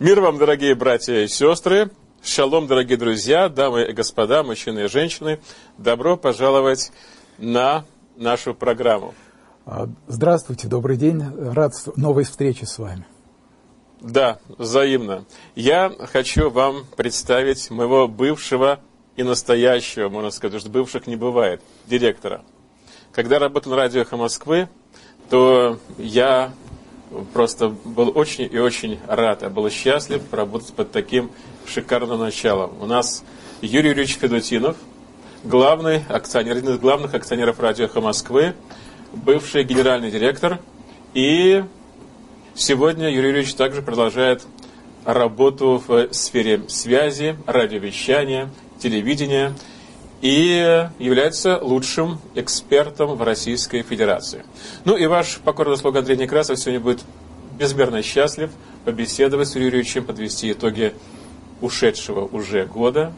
Мир вам, дорогие братья и сестры. Шалом, дорогие друзья, дамы и господа, мужчины и женщины. Добро пожаловать на нашу программу. А, здравствуйте, добрый день. Рад новой встрече с вами. Да, взаимно. Я хочу вам представить моего бывшего и настоящего, можно сказать, что бывших не бывает, директора. Когда работал на радио «Эхо Москвы», то я просто был очень и очень рад, я был счастлив работать под таким шикарным началом. У нас Юрий Юрьевич Федотинов, главный акционер, один из главных акционеров радио «Эхо Москвы», бывший генеральный директор. И сегодня Юрий Юрьевич также продолжает работу в сфере связи, радиовещания, телевидения – и является лучшим экспертом в Российской Федерации. Ну и ваш покорный слуга Андрей Некрасов сегодня будет безмерно счастлив побеседовать с Юрием Юрьевичем, подвести итоги ушедшего уже года,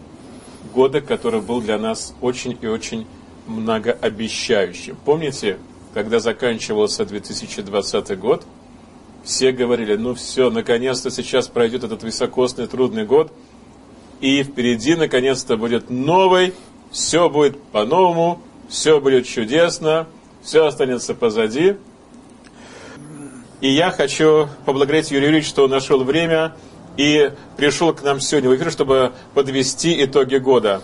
года, который был для нас очень и очень многообещающим. Помните, когда заканчивался 2020 год, все говорили, ну все, наконец-то сейчас пройдет этот високосный трудный год, и впереди наконец-то будет новый все будет по-новому, все будет чудесно, все останется позади. И я хочу поблагодарить Юрия Юрьевича, что он нашел время и пришел к нам сегодня в эфир, чтобы подвести итоги года.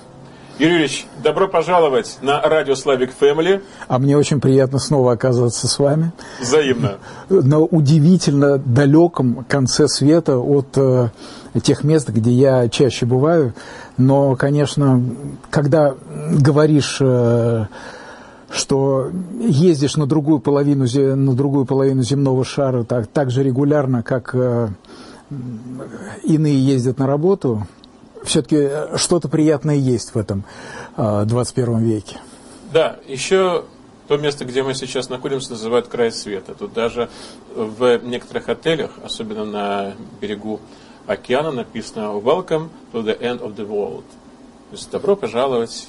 Юрий Юрьевич, добро пожаловать на радио Славик Фэмили. А мне очень приятно снова оказываться с вами. Взаимно. На удивительно далеком конце света от э, тех мест, где я чаще бываю. Но, конечно, когда говоришь э, что ездишь на другую половину, на другую половину земного шара так, так же регулярно, как э, иные ездят на работу, все-таки э, что-то приятное есть в этом 21 веке. Да, еще то место, где мы сейчас находимся, называют край света. Тут даже в некоторых отелях, особенно на берегу океана написано «Welcome to the end of the world». То есть «Добро пожаловать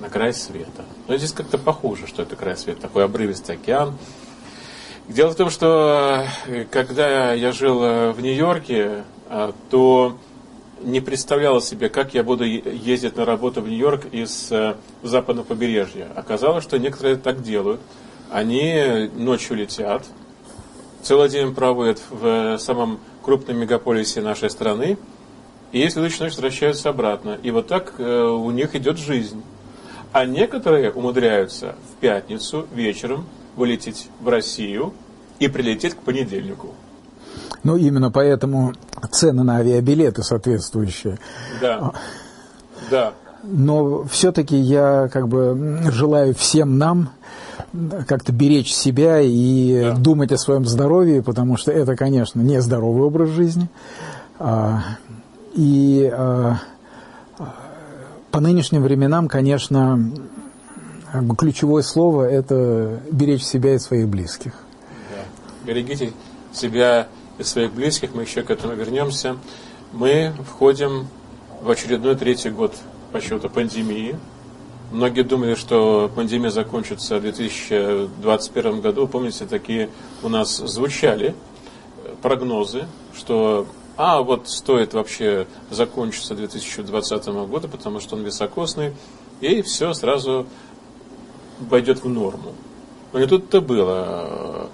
на край света». Но здесь как-то похоже, что это край света, такой обрывистый океан. Дело в том, что э, когда я жил э, в Нью-Йорке, э, то не представлял себе, как я буду ездить на работу в Нью-Йорк из западного побережья. Оказалось, что некоторые так делают. Они ночью летят, целый день проводят в самом крупном мегаполисе нашей страны, и следующую ночь возвращаются обратно. И вот так э, у них идет жизнь. А некоторые умудряются в пятницу вечером вылететь в Россию и прилететь к понедельнику. Ну, именно поэтому цены на авиабилеты соответствующие. Да, да. Но все-таки я как бы желаю всем нам как-то беречь себя и да. думать о своем здоровье, потому что это, конечно, не здоровый образ жизни. А, и а, по нынешним временам, конечно, ключевое слово – это беречь себя и своих близких. Да. Берегите себя и своих близких, мы еще к этому вернемся. Мы входим в очередной третий год по счету пандемии – Многие думали, что пандемия закончится в 2021 году. Помните, такие у нас звучали прогнозы, что а вот стоит вообще закончиться 2020 года, потому что он високосный, и все сразу войдет в норму. Но не тут-то было.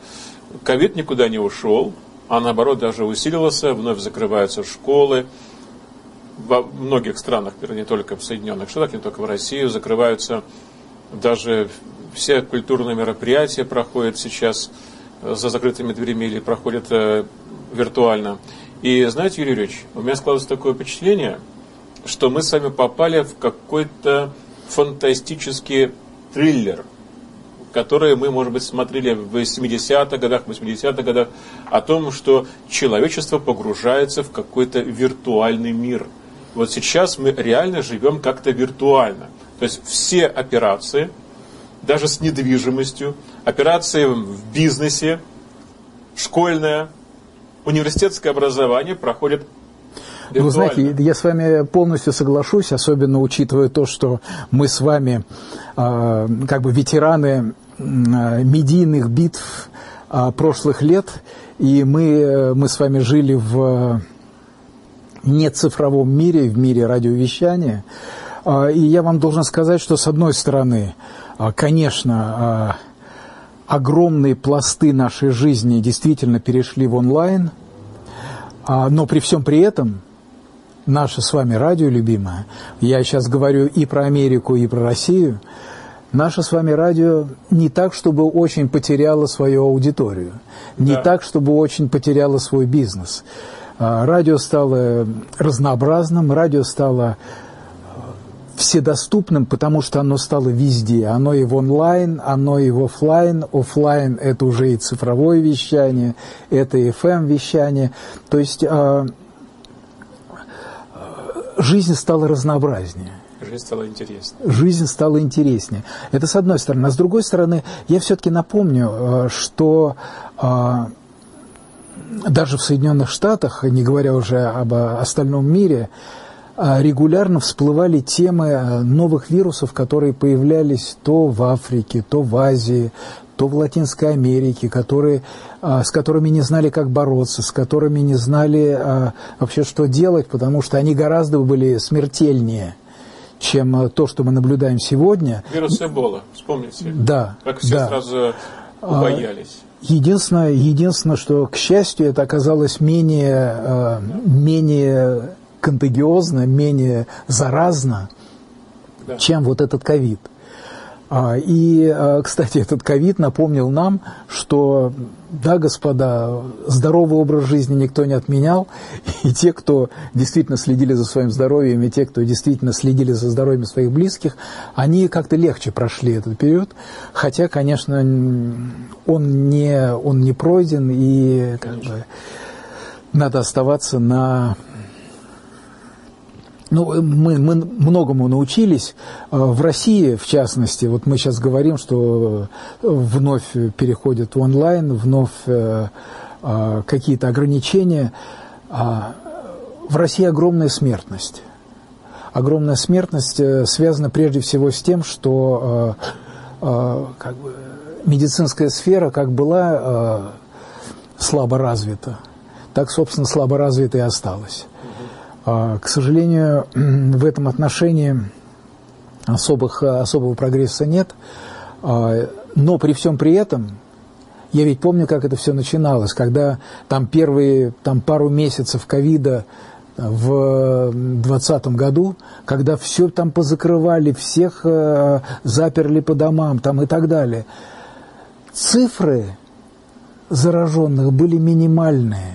Ковид никуда не ушел, а наоборот даже усилился, вновь закрываются школы, во многих странах, не только в Соединенных Штатах, не только в России, закрываются даже все культурные мероприятия проходят сейчас э, за закрытыми дверями или проходят э, виртуально. И знаете, Юрий Юрьевич, у меня складывается такое впечатление, что мы с вами попали в какой-то фантастический триллер, который мы, может быть, смотрели в 70-х годах, 80-х годах, о том, что человечество погружается в какой-то виртуальный мир – вот сейчас мы реально живем как-то виртуально. То есть все операции, даже с недвижимостью, операции в бизнесе, школьное, университетское образование проходят ну, знаете, я с вами полностью соглашусь, особенно учитывая то, что мы с вами э, как бы ветераны э, медийных битв э, прошлых лет, и мы, мы с вами жили в не цифровом мире, в мире радиовещания. А, и я вам должен сказать, что с одной стороны, а, конечно, а, огромные пласты нашей жизни действительно перешли в онлайн, но при всем при этом наше с вами радио любимое, я сейчас говорю и про Америку, и про Россию, наше с вами радио не так, чтобы очень потеряло свою аудиторию, не да. так, чтобы очень потеряло свой бизнес. Радио стало разнообразным, радио стало вседоступным, потому что оно стало везде. Оно и в онлайн, оно и в офлайн. Офлайн – это уже и цифровое вещание, это и FM-вещание. То есть э, жизнь стала разнообразнее. Жизнь стала интереснее. Жизнь стала интереснее. Это с одной стороны. А с другой стороны, я все-таки напомню, э, что э, даже в Соединенных Штатах, не говоря уже об остальном мире, а регулярно всплывали темы э, новых вирусов, которые появлялись то в Африке, то в Азии, то в Латинской Америке, которые, а, с которыми не знали, как бороться, с которыми не знали а, вообще, что делать, потому что они гораздо были смертельнее, чем то, что мы наблюдаем сегодня. Вирус Эбола, вспомните. Да. Как все да. сразу убоялись. Единственное, единственное, что, к счастью, это оказалось менее, э, менее контагиозно, менее заразно, да. чем вот этот ковид. А, и, а, кстати, этот ковид напомнил нам, что, да, господа, здоровый образ жизни никто не отменял, и те, кто действительно следили за своим здоровьем, и те, кто действительно следили за здоровьем своих близких, они как-то легче прошли этот период, хотя, конечно, он не, он не пройден, и как бы, надо оставаться на ну, мы, мы многому научились. Э, в России, в частности, вот мы сейчас говорим, что вновь переходят в онлайн, вновь э, э, какие-то ограничения. А, в России огромная смертность. Огромная смертность связана прежде всего с тем, что как бы, медицинская сфера как была слабо развита, так, собственно, слабо развита и осталась. А, к сожалению, в этом отношении особых, особого прогресса нет. А, но при всем при этом, я ведь помню, как это все начиналось, когда там первые там, пару месяцев ковида в 2020 году, когда все там позакрывали, всех э, заперли по домам там и так далее. Цифры зараженных были минимальные.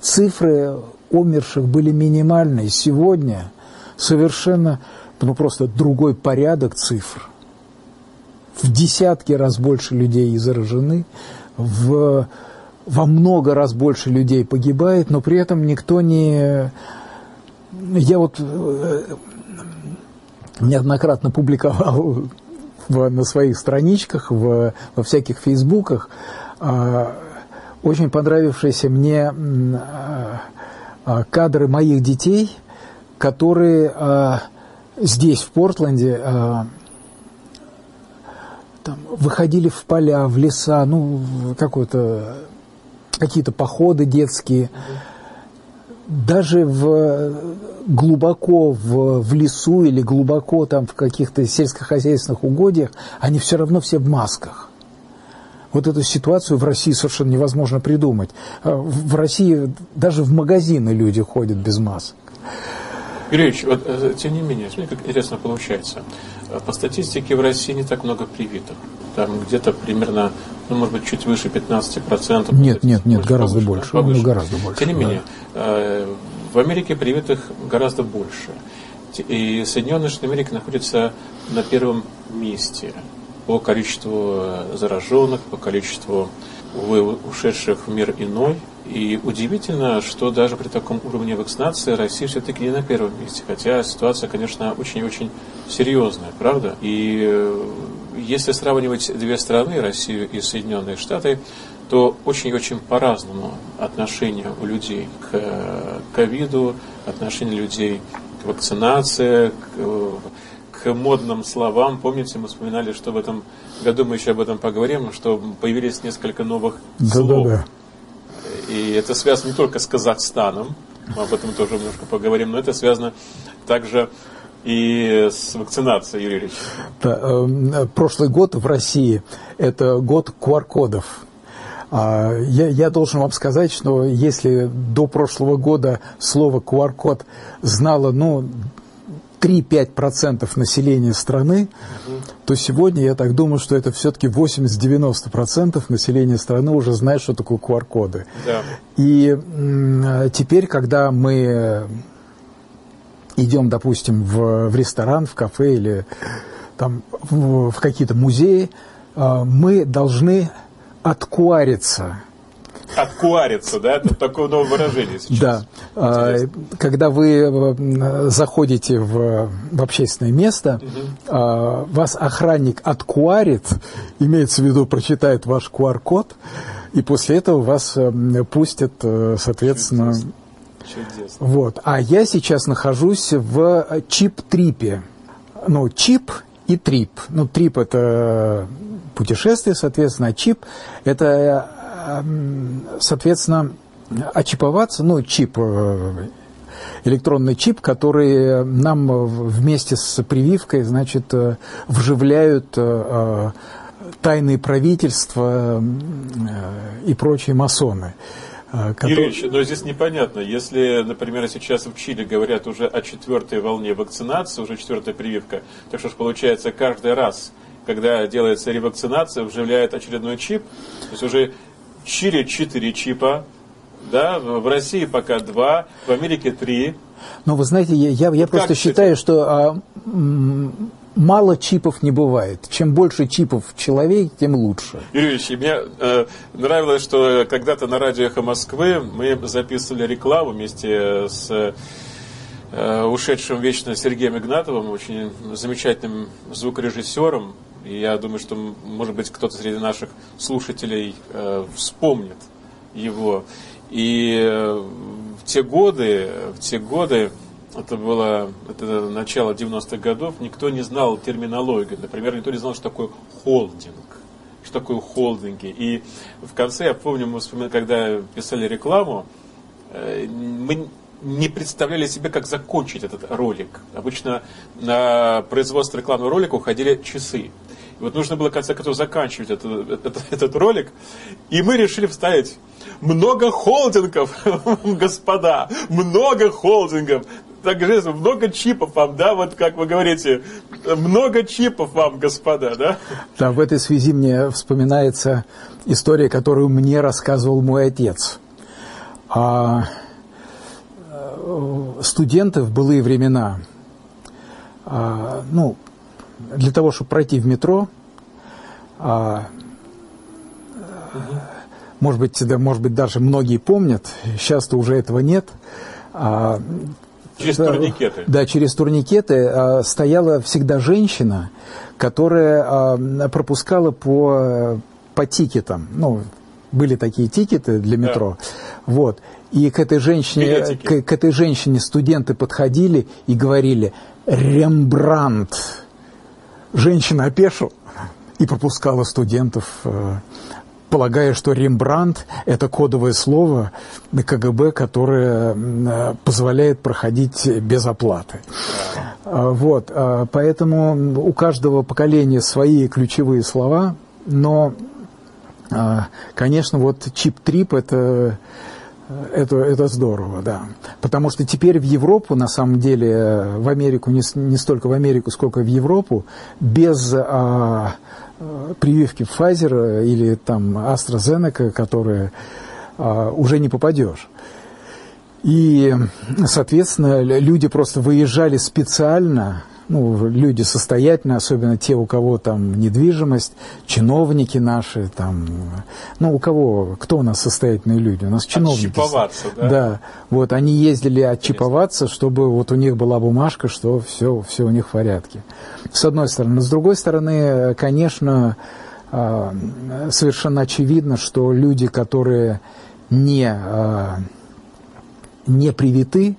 Цифры умерших были минимальные. Сегодня совершенно, ну просто другой порядок цифр. В десятки раз больше людей заражены, в, во много раз больше людей погибает, но при этом никто не... Я вот э, неоднократно публиковал в, на своих страничках, в, во всяких фейсбуках, э, очень понравившийся мне э, а, кадры моих детей, которые а, здесь, в Портленде, а, там, выходили в поля, в леса, ну, какой-то, какие-то походы детские. Даже в, глубоко в, в лесу или глубоко там в каких-то сельскохозяйственных угодьях, они все равно все в масках. Вот эту ситуацию в России совершенно невозможно придумать. А в России даже в магазины люди ходят без масок. Юрьевич, вот, э, тем не менее, смотри, как интересно получается. Э, по статистике в России не так много привитых. Там где-то примерно, ну, может быть, чуть выше 15%. Нет, нет, нет, больше, гораздо повыше, больше. Повыше. Ну, гораздо больше. Тем не менее, да. Э, в Америке привитых гораздо больше. И Соединенные Штаты Америки находятся на первом месте по количеству э, зараженных, по количеству ушедших в мир иной. И удивительно, что даже при таком уровне вакцинации Россия все-таки не на первом месте, хотя ситуация, конечно, очень-очень серьезная, правда? И э, если сравнивать две страны, Россию и Соединенные Штаты, то очень-очень по-разному отношение у людей к э, ковиду, отношение людей к вакцинации, к к модным словам. Помните, мы вспоминали, что в этом году мы еще об этом поговорим, что появились несколько новых да, слов. Да, да. И это связано не только с Казахстаном, Мы об этом тоже немножко поговорим, но это связано также и с вакцинацией, Юрий Ильич. Да, э, прошлый год в России – это год QR-кодов. А, я, я должен вам сказать, что если до прошлого года слово QR-код знало, ну, 3-5% населения страны, то сегодня я так думаю, что это все-таки 80-90% населения страны уже знает, что такое QR-коды. Да. И теперь, когда мы идем, допустим, в, в ресторан, в кафе или там, в, в какие-то музеи, а, мы должны откуариться. Откуариться, да? Это такое новое выражение сейчас. Да. А, Интересно. Когда вы заходите в, в общественное место, угу. вас охранник откуарит, имеется в виду, прочитает ваш QR-код, и после этого вас пустят, э, соответственно... Чудесно Чудесно. Вот. А я сейчас нахожусь в чип-трипе. Ну, чип и трип. Ну, трип – это путешествие, соответственно, а чип – это, соответственно, очиповаться, ну, чип, э, электронный чип, который нам вместе с прививкой, значит, э, вживляют э, тайные правительства и прочие масоны. Который... Юрьевич, но здесь непонятно. Если, например, сейчас в Чили говорят уже о четвертой волне вакцинации, уже четвертая прививка, так что ж получается каждый раз, когда делается ревакцинация, вживляет очередной чип, то есть уже Чили 4 чипа, да, в России пока два, в Америке три. Но вы знаете, я, я, я просто считаю, что а, мало чипов не бывает. Чем больше чипов в человеке, тем лучше. Юрий Ильич, мне э, нравилось, что когда-то на радио «Эхо Москвы» мы записывали рекламу вместе с э, ушедшим вечно Сергеем Игнатовым, очень замечательным звукорежиссером. И я думаю, что, может быть, кто-то среди наших слушателей э, вспомнит его. И э, в те годы, в те годы это было это начало 90-х годов, никто не знал терминологию. Например, никто не знал, что такое холдинг что такое холдинги. И в конце, я помню, мы вспоминали, когда писали рекламу, э, мы не представляли себе, как закончить этот ролик. Обычно на производство рекламного ролика уходили часы. И вот нужно было, в конце концов, заканчивать этот, этот, этот ролик. И мы решили вставить много холдингов, господа, много холдингов так же много чипов вам, да, вот как вы говорите, много чипов вам, господа, да? Да, в этой связи мне вспоминается история, которую мне рассказывал мой отец. А, э, студенты в былые времена, а, ну, для того, чтобы пройти в метро, а, может быть, да, может быть, даже многие помнят, сейчас-то уже этого нет, а, Через турникеты. Да, через турникеты а, стояла всегда женщина, которая а, пропускала по, по тикетам. Ну, были такие тикеты для метро. Да. Вот. И к этой женщине, к, к этой женщине студенты подходили и говорили «Рембрандт». Женщина опешила и пропускала студентов э, полагая, что Рембрандт – это кодовое слово КГБ, которое позволяет проходить без оплаты. А, вот, а, поэтому у каждого поколения свои ключевые слова, но, а, конечно, вот чип-трип – это это, это здорово, да. Потому что теперь в Европу, на самом деле, в Америку, не, не столько в Америку, сколько в Европу, без а, прививки Pfizer или там AstraZeneca, которые а, уже не попадешь. И, соответственно, люди просто выезжали специально ну, люди состоятельные, особенно те, у кого там недвижимость, чиновники наши, там, ну, у кого, кто у нас состоятельные люди? У нас чиновники. Отчиповаться, да? Да, вот, они ездили отчиповаться, чтобы вот у них была бумажка, что все, все у них в порядке. С одной стороны. С другой стороны, конечно, а, совершенно очевидно, что люди, которые не, а, не привиты,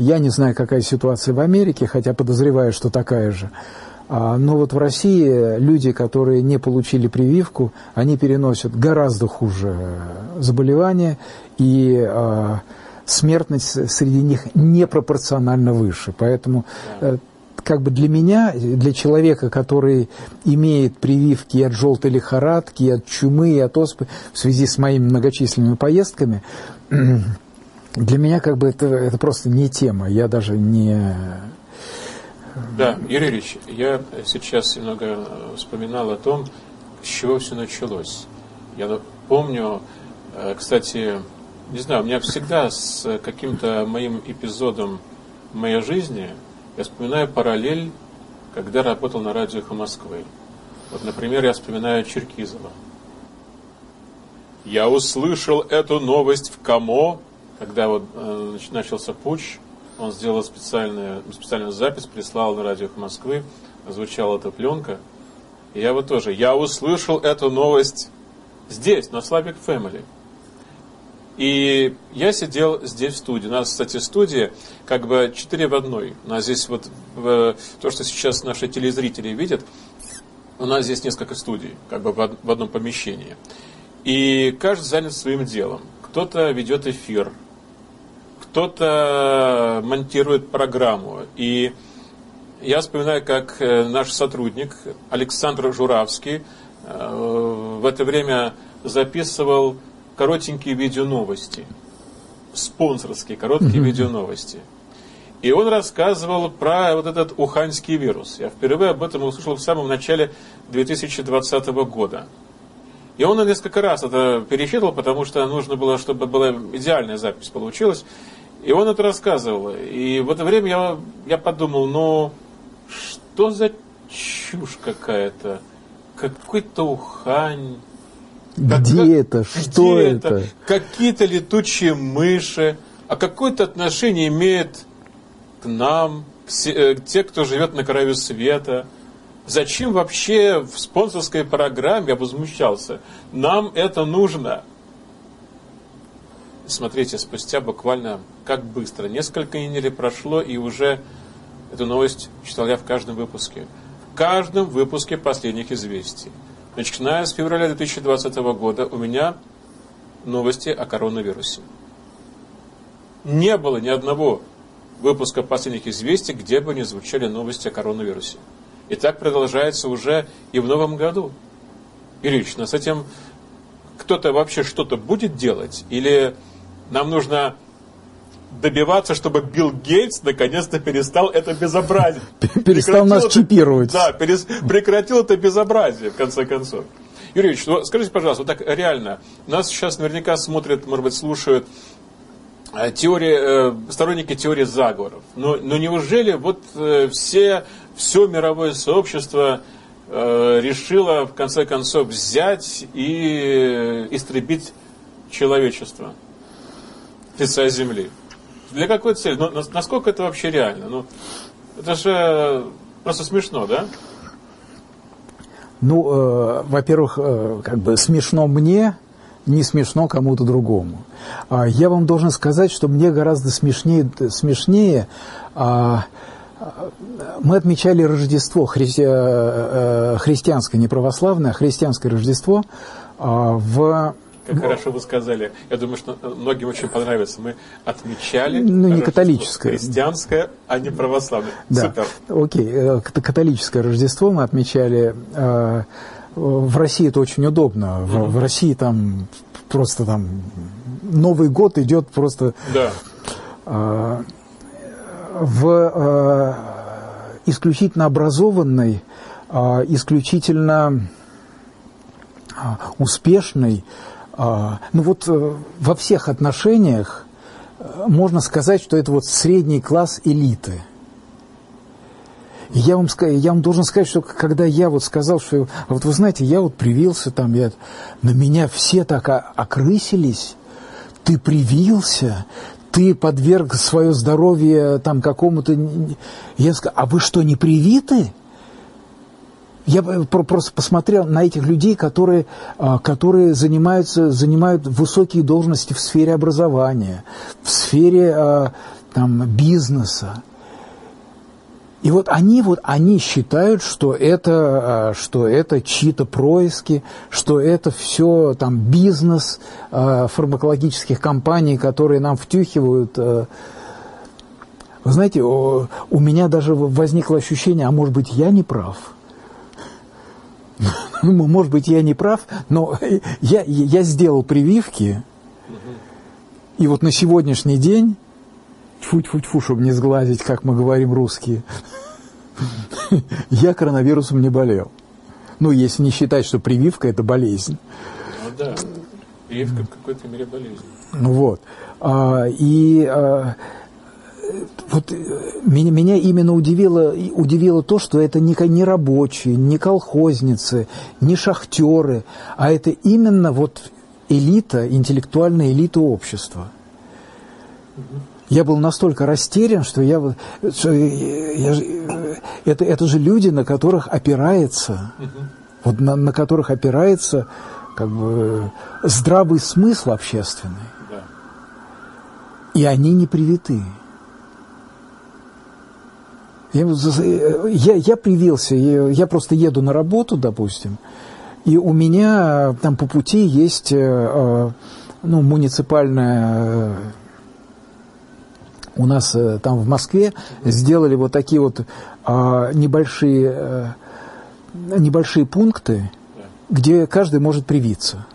я не знаю, какая ситуация в Америке, хотя подозреваю, что такая же. А, но вот в России люди, которые не получили прививку, они переносят гораздо хуже заболевания и, а, смертность среди них непропорционально выше. Поэтому э, как бы для меня, для человека, который имеет прививки и от желтой лихорадки, и от чумы, и от оспы, в связи с моими многочисленными поездками, для меня как бы это, это просто не тема. Я даже не... Да, Юрий Ильич, я сейчас немного вспоминал о том, с чего все началось. Я помню, э, кстати, не знаю, у меня всегда с каким-то моим эпизодом моей жизни я вспоминаю параллель, когда работал на радио «Эхо Москвы». Вот, например, я вспоминаю Черкизова. Я услышал эту новость в КАМО, когда вот э, начался путч, он сделал специальную, специальную запись, прислал на радио «Эхо Москвы», звучала эта пленка. И я вот тоже, я услышал эту новость здесь, на Славик Family. И я сидел здесь в студии. У нас, кстати, студия как бы четыре в одной. У нас здесь вот то, что сейчас наши телезрители видят, у нас здесь несколько студий, как бы в одном помещении. И каждый занят своим делом. Кто-то ведет эфир, кто-то монтирует программу. И я вспоминаю, как э, наш сотрудник Александр Журавский э, в это время записывал коротенькие видеоновости, спонсорские короткие mm-hmm. видеоновости. И он рассказывал про вот этот уханьский вирус. Я впервые об этом услышал в самом начале 2020 года. И он несколько раз это пересчитывал, потому что нужно было, чтобы была идеальная запись получилась. И он это рассказывал. И в это время я, я подумал, ну, что за чушь какая-то? Какой-то ухань, где как, это? Что где это? это? Какие-то летучие мыши. А какое-то отношение имеет к нам, к, э, к те, кто живет на краю света? Зачем вообще в спонсорской программе, я возмущался, нам это нужно? Смотрите, спустя буквально как быстро, несколько недель прошло, и уже эту новость читал я в каждом выпуске. В каждом выпуске последних известий. Начиная с февраля 2020 года у меня новости о коронавирусе. Не было ни одного выпуска последних известий, где бы не звучали новости о коронавирусе. И так продолжается уже и в новом году. Ильич, с этим кто-то вообще что-то будет делать? Или нам нужно добиваться, чтобы Билл Гейтс наконец-то перестал это безобразие. Перестал нас чипировать. Да, прекратил это безобразие, в конце концов. Юрий Ильич, ну, скажите, пожалуйста, вот так реально, нас сейчас наверняка смотрят, может быть, слушают э, теории, э, сторонники теории заговоров. Но, но неужели вот э, все, все мировое сообщество решило, в конце концов, взять и истребить человечество лица земли? Для какой цели? Ну, насколько это вообще реально? Ну, это же просто смешно, да? Ну, э, во-первых, э, как бы смешно мне, не смешно кому-то другому. А я вам должен сказать, что мне гораздо смешнее, смешнее а, мы отмечали Рождество, христи, э, христианское, не православное, а христианское Рождество а, в как ну, хорошо вы сказали. Я думаю, что многим очень понравится. Мы отмечали ну, не католическое. христианское, а не православное. Да. Супер. Окей. Э, католическое Рождество мы отмечали. Э, в России это очень удобно. В, mm-hmm. в России там просто там Новый год идет просто... Да. Э, в исключительно образованной, исключительно успешной ну вот э, во всех отношениях э, можно сказать, что это вот средний класс элиты. я вам, я вам должен сказать, что когда я вот сказал, что вот вы знаете, я вот привился там, я, на меня все так окрысились, ты привился, ты подверг свое здоровье там какому-то... Я сказал, а вы что, не привиты? Я просто посмотрел на этих людей, которые, а, которые занимаются, занимают высокие должности в сфере образования, в сфере а, там, бизнеса. И вот они, вот они считают, что это, что это чьи-то происки, что это все там бизнес фармакологических компаний, которые нам втюхивают. Вы знаете, у меня даже возникло ощущение, а может быть я не прав. Ну, может быть, я не прав, но я, я сделал прививки, и вот на сегодняшний день, тьфу-тьфу-тьфу, чтобы не сглазить, как мы говорим русские, я коронавирусом не болел. Ну, если не считать, что прививка – это болезнь. Ну да, прививка в какой-то мере болезнь. Ну вот. А, и а, вот э, меня, меня именно удивило, удивило то, что это не, не рабочие, не колхозницы, не шахтеры, а это именно вот элита, интеллектуальная элита общества. Я был настолько растерян, что я, что я, это, это же люди, на которых опирается, вот на, на которых опирается как бы здравый смысл общественный. И они не привиты. Я, я, я привился, я, я просто еду на работу, допустим, и у меня там по пути есть э, э, ну, муниципальная у нас э, там в Москве сделали вот такие вот небольшие, небольшие пункты, где каждый может привиться.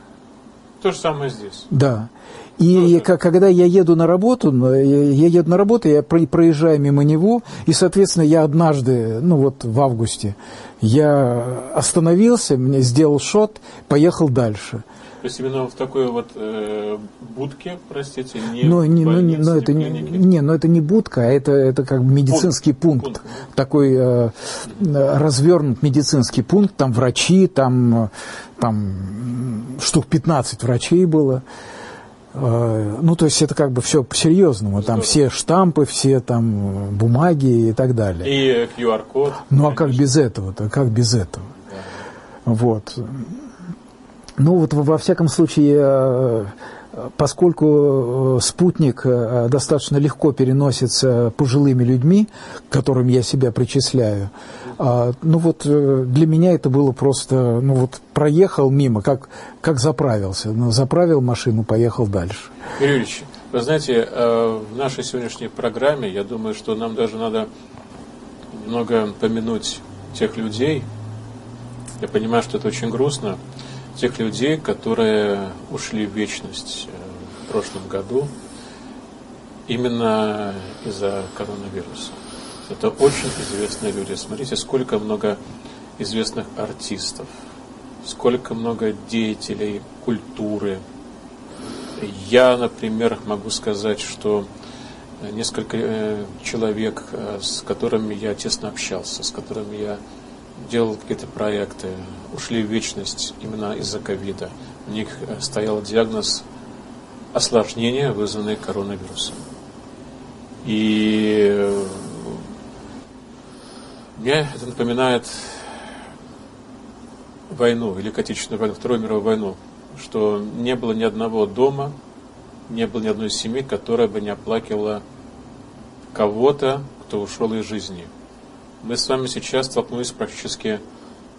То же самое здесь. Да. И когда я еду на работу, я еду на работу, я проезжаю мимо него, и, соответственно, я однажды, ну вот в августе, я остановился, мне сделал шот, поехал дальше. То есть именно в такой вот э, будке, простите, не но, ну, не, больнице, ну, но это не, не, но это не будка, а это, это как медицинский пункт, пункт, пункт. такой э, развернут медицинский пункт, там врачи, там, там штук 15 врачей было. Э, ну, то есть это как бы все по-серьезному. Там все штампы, все там бумаги и так далее. И QR-код. Ну, а как без этого-то? Как без этого? Да. Вот. Ну, вот во всяком случае, э, поскольку э, спутник достаточно легко переносится пожилыми людьми, к которым я себя причисляю, а, ну вот э, для меня это было просто, ну вот проехал мимо, как, как заправился. Ну, заправил машину, поехал дальше. Юрий вы знаете, э, в нашей сегодняшней программе, я думаю, что нам даже надо немного помянуть тех людей, я понимаю, что это очень грустно, тех людей, которые ушли в вечность э, в прошлом году именно из-за коронавируса. Это очень известные люди. Смотрите, сколько много известных артистов, сколько много деятелей культуры. Я, например, могу сказать, что несколько э, человек, э, с которыми я тесно общался, с которыми я делал какие-то проекты, ушли в вечность именно из-за ковида. У них э, стоял диагноз осложнения, вызванные коронавирусом. И мне это напоминает войну, Великую Отечественную войну, Вторую мировую войну, что не было ни одного дома, не было ни одной семьи, которая бы не оплакивала кого-то, кто ушел из жизни. Мы с вами сейчас столкнулись практически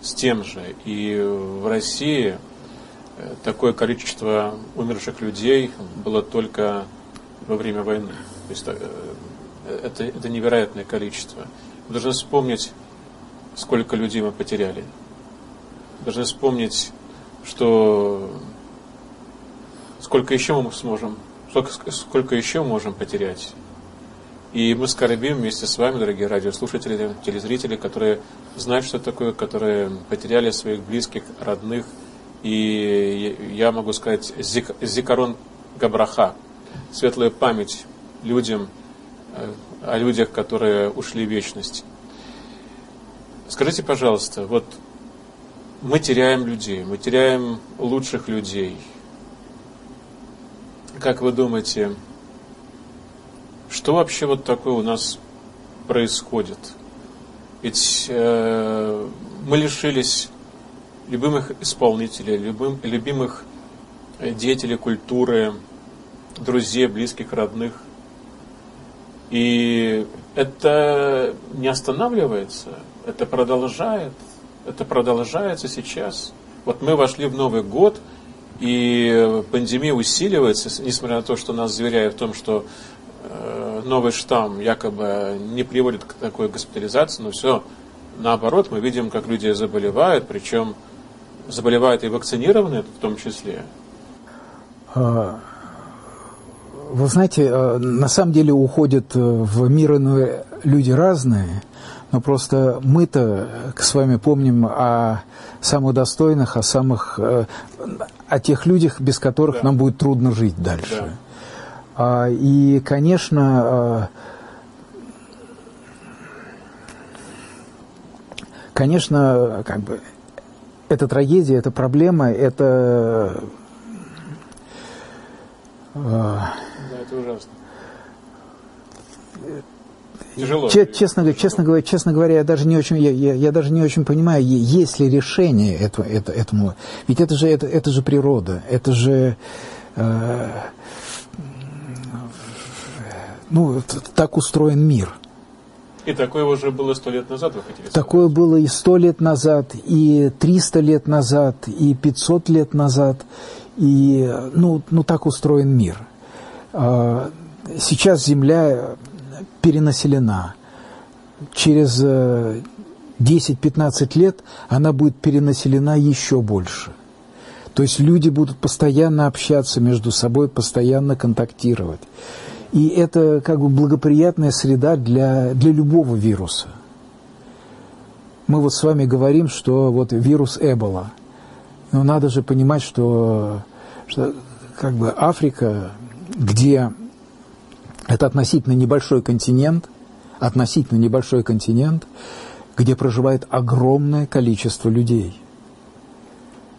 с тем же. И в России э, такое количество умерших людей было только во время войны. То есть э, это, это невероятное количество. Должны вспомнить, сколько людей мы потеряли. Должны вспомнить, что сколько еще мы сможем, сколько, сколько еще можем потерять. И мы скорбим вместе с вами, дорогие радиослушатели, телезрители, которые знают, что такое, которые потеряли своих близких, родных. И я могу сказать, зикарон габраха, светлая память людям, э, о людях, которые ушли в вечность. Скажите, пожалуйста, вот мы теряем людей, мы теряем лучших людей. Как вы думаете, что вообще вот такое у нас происходит? Ведь э, мы лишились любимых исполнителей, любым, любимых деятелей культуры, друзей, близких, родных. И это не останавливается, это продолжает, это продолжается сейчас. Вот мы вошли в Новый год, и пандемия усиливается, несмотря на то, что нас заверяют в том, что э, новый штамм якобы не приводит к такой госпитализации, но все наоборот, мы видим, как люди заболевают, причем заболевают и вакцинированные в том числе. А, вы знаете, а, на самом деле уходят э, в мир иной люди разные, но просто мы-то с вами помним о самых достойных, о самых, э, о тех людях, без которых да. нам будет трудно жить дальше. Да. И, конечно, а, конечно, как бы это трагедия, это проблема, это... Э, это ужасно. Тяжело. Честно, честно, говоря, честно говоря, я даже не очень, я, я, я даже не очень понимаю, есть ли решение этого, это, этому. Ведь это же, это, это же природа, это же, э, ну, так устроен мир. И такое уже было сто лет назад, вы хотели сказать? Такое было и сто лет назад, и триста лет назад, и пятьсот лет назад. И, ну, ну, так устроен мир. А, сейчас Земля перенаселена. Через 10-15 э, лет она будет перенаселена еще больше. То есть люди будут постоянно общаться между собой, постоянно контактировать. И это как бы благоприятная среда для, для любого вируса. Мы вот с вами говорим, что вот вирус Эбола. Но надо же понимать, что, что как бы Африка, где это относительно небольшой континент, относительно небольшой континент, где проживает огромное количество людей,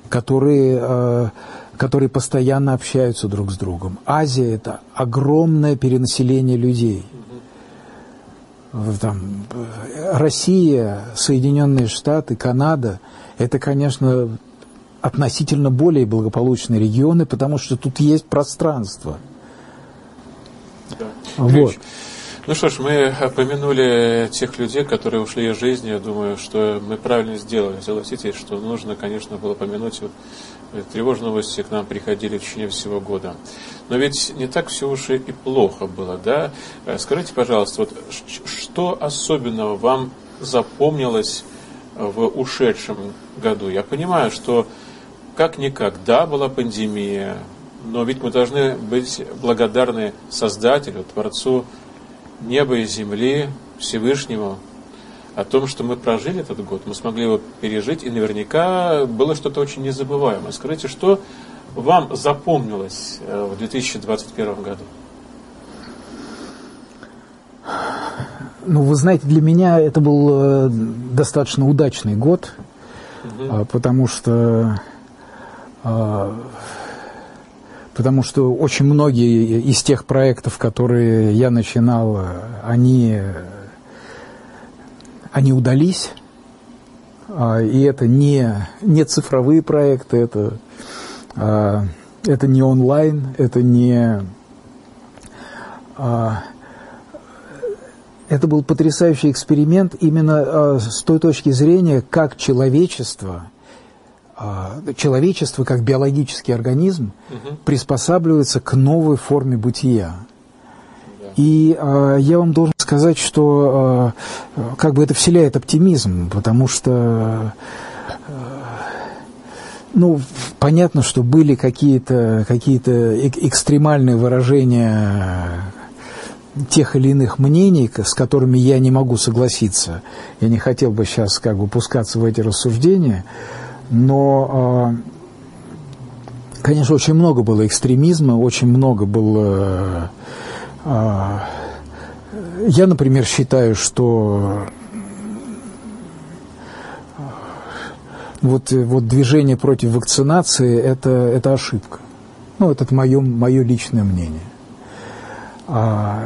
которые э, которые постоянно общаются друг с другом. Азия – это огромное перенаселение людей. Там, Россия, Соединенные Штаты, Канада – это, конечно, относительно более благополучные регионы, потому что тут есть пространство. Да. Вот. Ну что ж, мы упомянули тех людей, которые ушли из жизни. Я думаю, что мы правильно сделали. Согласитесь, что нужно, конечно, было помянуть вот тревожные новости к нам приходили в течение всего года. Но ведь не так все уж и плохо было, да? Э, скажите, пожалуйста, вот что особенного вам запомнилось в ушедшем году? Я понимаю, что как-никак, да, была пандемия, но ведь мы должны быть благодарны Создателю, Творцу неба и земли, Всевышнему, о том, что мы прожили этот год, мы смогли его пережить, и наверняка было что-то очень незабываемое. Скажите, что вам запомнилось э, в 2021 году? Ну, вы знаете, для меня это был э, достаточно удачный год, угу. потому что а, потому что очень многие из тех проектов, которые я начинал, они они удались, а, и это не, не цифровые проекты, это, а, это не онлайн, это не... А, это был потрясающий эксперимент именно с той точки зрения, как человечество, человечество как биологический организм угу. приспосабливается к новой форме бытия. И э, я вам должен сказать, что э, как бы это вселяет оптимизм, потому что э, ну, понятно, что были какие-то какие экстремальные выражения тех или иных мнений, с которыми я не могу согласиться. Я не хотел бы сейчас как бы пускаться в эти рассуждения, но, конечно, очень много было экстремизма, очень много было а, я, например, считаю, что вот, вот движение против вакцинации это, это ошибка. Ну, это мое, мое личное мнение. А,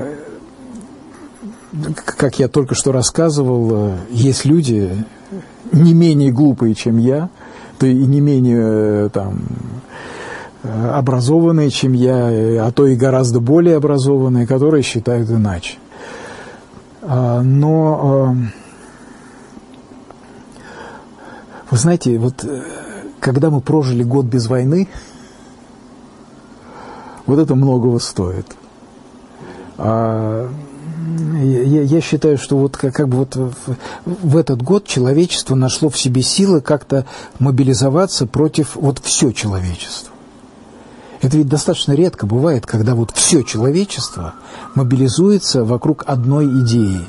как я только что рассказывал, есть люди не менее глупые, чем я, то и не менее там, Э, образованные, чем я, э, а то и гораздо более образованные, которые считают иначе. А, но, вы знаете, вот когда мы прожили год без войны, вот это многого стоит. Я, я считаю, что вот как, как бы вот в, в этот год человечество нашло в себе силы как-то мобилизоваться против вот все человечество. Это ведь достаточно редко бывает, когда вот все человечество мобилизуется вокруг одной идеи.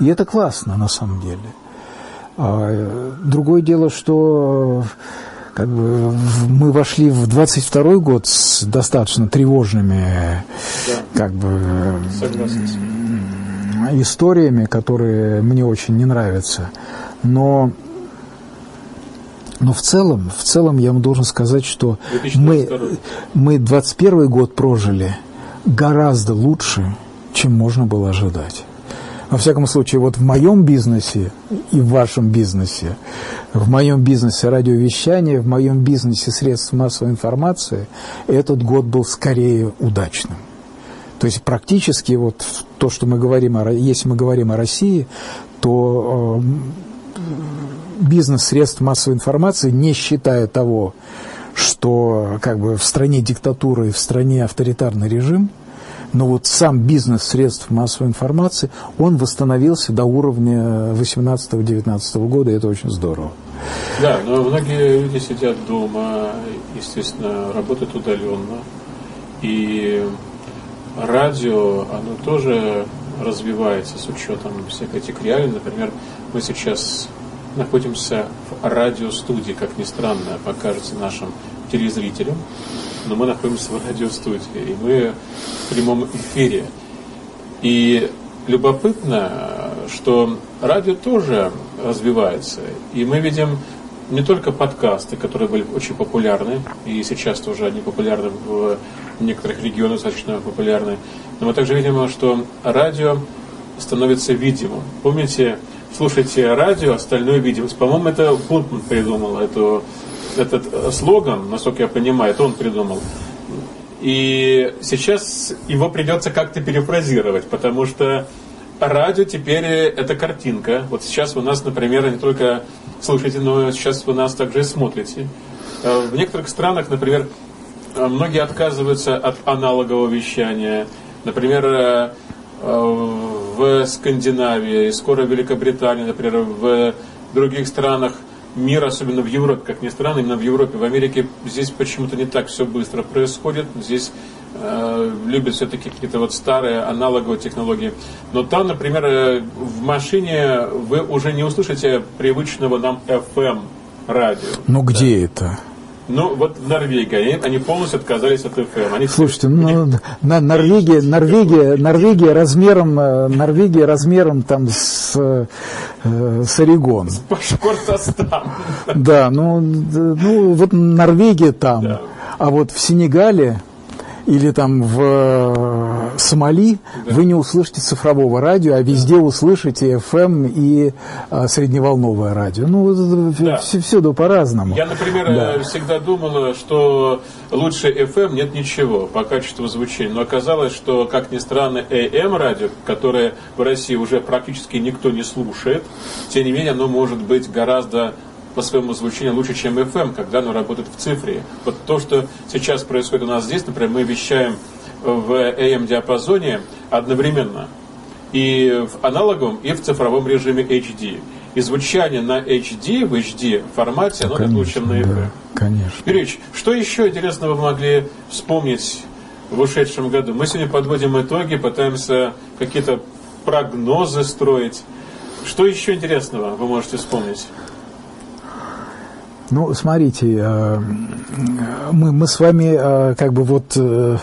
И это классно на самом деле. А, другое дело, что как бы мы вошли в 22 год с достаточно тревожными да. как бы историями, которые мне очень не нравятся. Но но в целом, в целом я вам должен сказать, что мы, мы 21 год прожили гораздо лучше, чем можно было ожидать. Во всяком случае, вот в моем бизнесе и в вашем бизнесе, в моем бизнесе радиовещания, в моем бизнесе средств массовой информации, этот год был скорее удачным. То есть практически вот то, что мы говорим, о, если мы говорим о России, то э, бизнес средств массовой информации, не считая того, что как бы в стране диктатура и в стране авторитарный режим – но вот сам бизнес средств массовой информации, он восстановился до уровня 18-19 года, и это очень здорово. Да, но многие люди сидят дома, естественно, работают удаленно, и радио, оно тоже развивается с учетом всех этих реалий. Например, мы сейчас находимся в радиостудии, как ни странно покажется нашим телезрителям но мы находимся в радиостудии, и мы в прямом эфире. И любопытно, что радио тоже развивается, и мы видим не только подкасты, которые были очень популярны, и сейчас тоже они популярны в некоторых регионах, достаточно популярны, но мы также видим, что радио становится видимым. Помните, слушайте радио, остальное видимость. По-моему, это Пунтман придумал эту этот э, слоган, насколько я понимаю, это он придумал. И сейчас его придется как-то перефразировать, потому что радио теперь это картинка. Вот сейчас вы нас, например, не только слушаете, но сейчас вы нас также и смотрите. Э, в некоторых странах, например, э, многие отказываются от аналогового вещания. Например, в Скандинавии, скоро в Великобритании, например, в других странах – мир, особенно в Европе, как ни странно, именно в Европе, в Америке здесь почему-то не так все быстро происходит. Здесь э, любят все-таки какие-то вот старые аналоговые технологии. Но там, например, э, в машине вы уже не услышите привычного нам FM радио. Ну да. где это? Ну, вот они, они полностью отказались от ФМ. Они Слушайте, ну, на, Норвегия, Норвегия, Норвегия размером, э, Норвегия размером там с, э, с Орегон. С Башкортостан. Да, ну, ну, вот Норвегия там. Да. А вот в Сенегале или там в э, Сомали, да. вы не услышите цифрового радио, а везде да. услышите FM и а, средневолновое радио. Ну, да. всюду по-разному. Я, например, да. всегда думала, что лучше FM нет ничего по качеству звучания. Но оказалось, что, как ни странно, AM радио, которое в России уже практически никто не слушает, тем не менее, оно может быть гораздо по своему звучанию лучше, чем FM, когда оно работает в цифре. Вот то, что сейчас происходит у нас здесь, например, мы вещаем в AM-диапазоне одновременно. И в аналоговом, и в цифровом режиме HD. И звучание на HD, в HD формате, оно конечно, лучше, чем на FM. Да, конечно. Юрьевич, что еще интересного вы могли вспомнить в ушедшем году? Мы сегодня подводим итоги, пытаемся какие-то прогнозы строить. Что еще интересного вы можете вспомнить? Ну, смотрите, э, мы, мы с вами э, как бы вот э,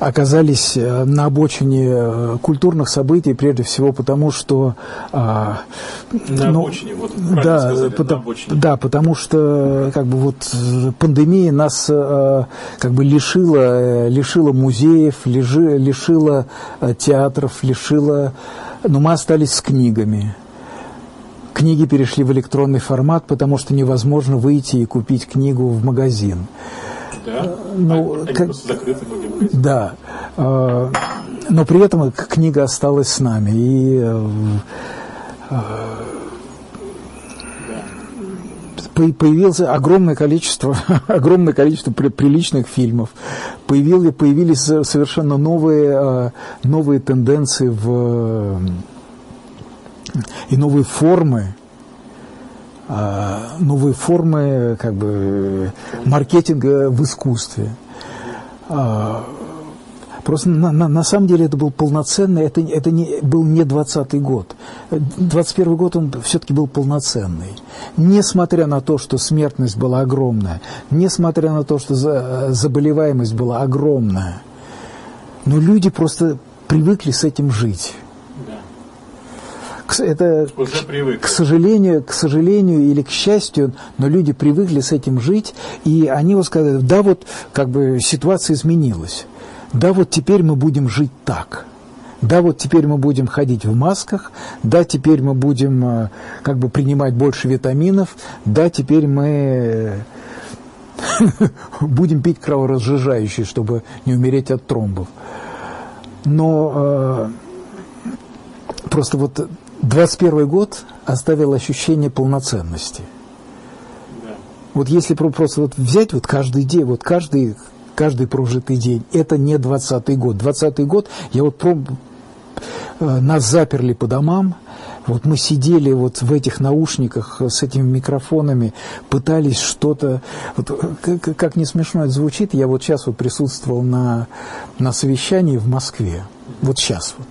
оказались на обочине культурных событий, прежде всего потому, что... На ну, обочине, вот да, сказали, потому, на обочине. Да, потому что как бы вот пандемия нас как бы лишила, лишила музеев, лишила театров, лишила... Но мы остались с книгами Книги перешли в электронный формат, потому что невозможно выйти и купить книгу в магазин. Да? Ну, они, как, Да. А, но при этом книга осталась с нами. И э, э, появилось огромное количество, огромное количество приличных фильмов, появились, появились совершенно новые, новые тенденции в, и новые формы новые формы как бы маркетинга в искусстве. Просто на, на, на самом деле это был полноценный, это, это не, был не 20 год. 21 год он все-таки был полноценный. Несмотря на то, что смертность была огромная, несмотря на то, что за, заболеваемость была огромная, но люди просто привыкли с этим жить. Это, к, сожалению, к сожалению или к счастью, но люди привыкли с этим жить, и они вот сказали, да, вот как бы ситуация изменилась да, вот теперь мы будем жить так. Да, вот теперь мы будем ходить в масках, да, теперь мы будем э, как бы принимать больше витаминов, да, теперь мы будем пить кроворазжижающие, чтобы не умереть от тромбов. Но э, просто вот 21 год оставил ощущение полноценности. Вот если просто вот взять вот каждый день, вот каждый каждый прожитый день. Это не 20 год. 20 год я вот проб... Э, нас заперли по домам, вот мы сидели вот в этих наушниках с этими микрофонами, пытались что-то... Вот, э, как, как не смешно это звучит, я вот сейчас вот присутствовал на, на совещании в Москве. Вот сейчас вот,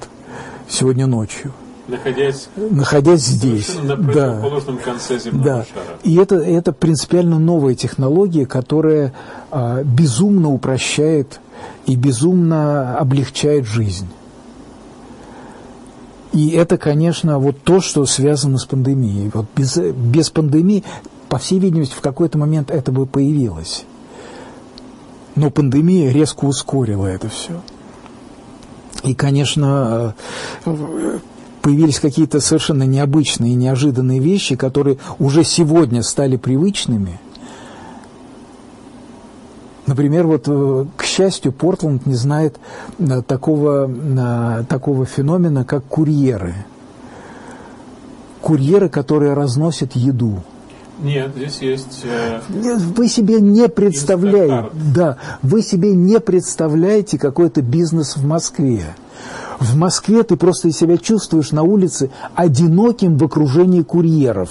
сегодня ночью. Находясь, находясь здесь. На да. конце земного да. шара. И это, это принципиально новая технология, которая а, безумно упрощает и безумно облегчает жизнь. И это, конечно, вот то, что связано с пандемией. Вот без, без пандемии, по всей видимости, в какой-то момент это бы появилось. Но пандемия резко ускорила это все. И, конечно, появились какие-то совершенно необычные и неожиданные вещи, которые уже сегодня стали привычными. Например, вот, э, к счастью, Портленд не знает э, такого, э, такого феномена, как курьеры. Курьеры, которые разносят еду. Нет, здесь есть. Э, вы себе не представляете, да, вы себе не представляете какой-то бизнес в Москве. В Москве ты просто себя чувствуешь на улице одиноким в окружении курьеров.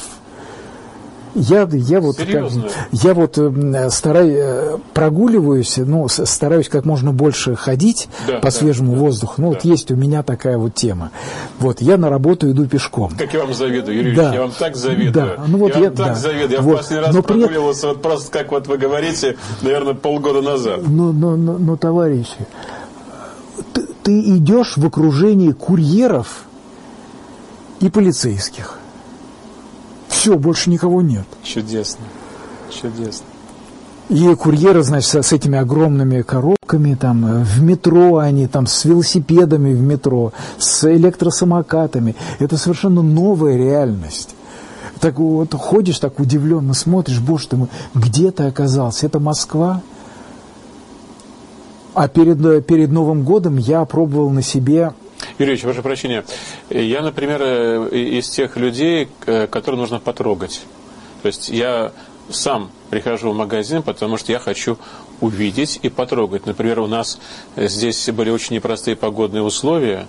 Я, я вот, как, я вот э, стараюсь, э, прогуливаюсь, ну, стараюсь как можно больше ходить да, по свежему да, воздуху. Ну, да. вот есть у меня такая вот тема. Вот, я на работу иду пешком. Как я вам завидую, Юрий да. я вам так завидую. Да. Ну, вот я, я вам так да. завидую. Я вот. в последний раз но прогуливался, при... вот просто как вот вы говорите, наверное, полгода назад. Ну, ну, ну, ну товарищи, ты идешь в окружении курьеров и полицейских. Все, больше никого нет. Чудесно. Чудесно. И курьеры, значит, с этими огромными коробками, там, в метро они, там, с велосипедами в метро, с электросамокатами. Это совершенно новая реальность. Так вот ходишь, так удивленно смотришь, боже ты мой, где ты оказался? Это Москва? А перед, перед Новым годом я пробовал на себе Юрьевич, ваше прощение. Я, например, э, из тех людей, которые нужно потрогать. То есть я сам прихожу в магазин, потому что я хочу увидеть и потрогать. Например, у нас здесь были очень непростые погодные условия.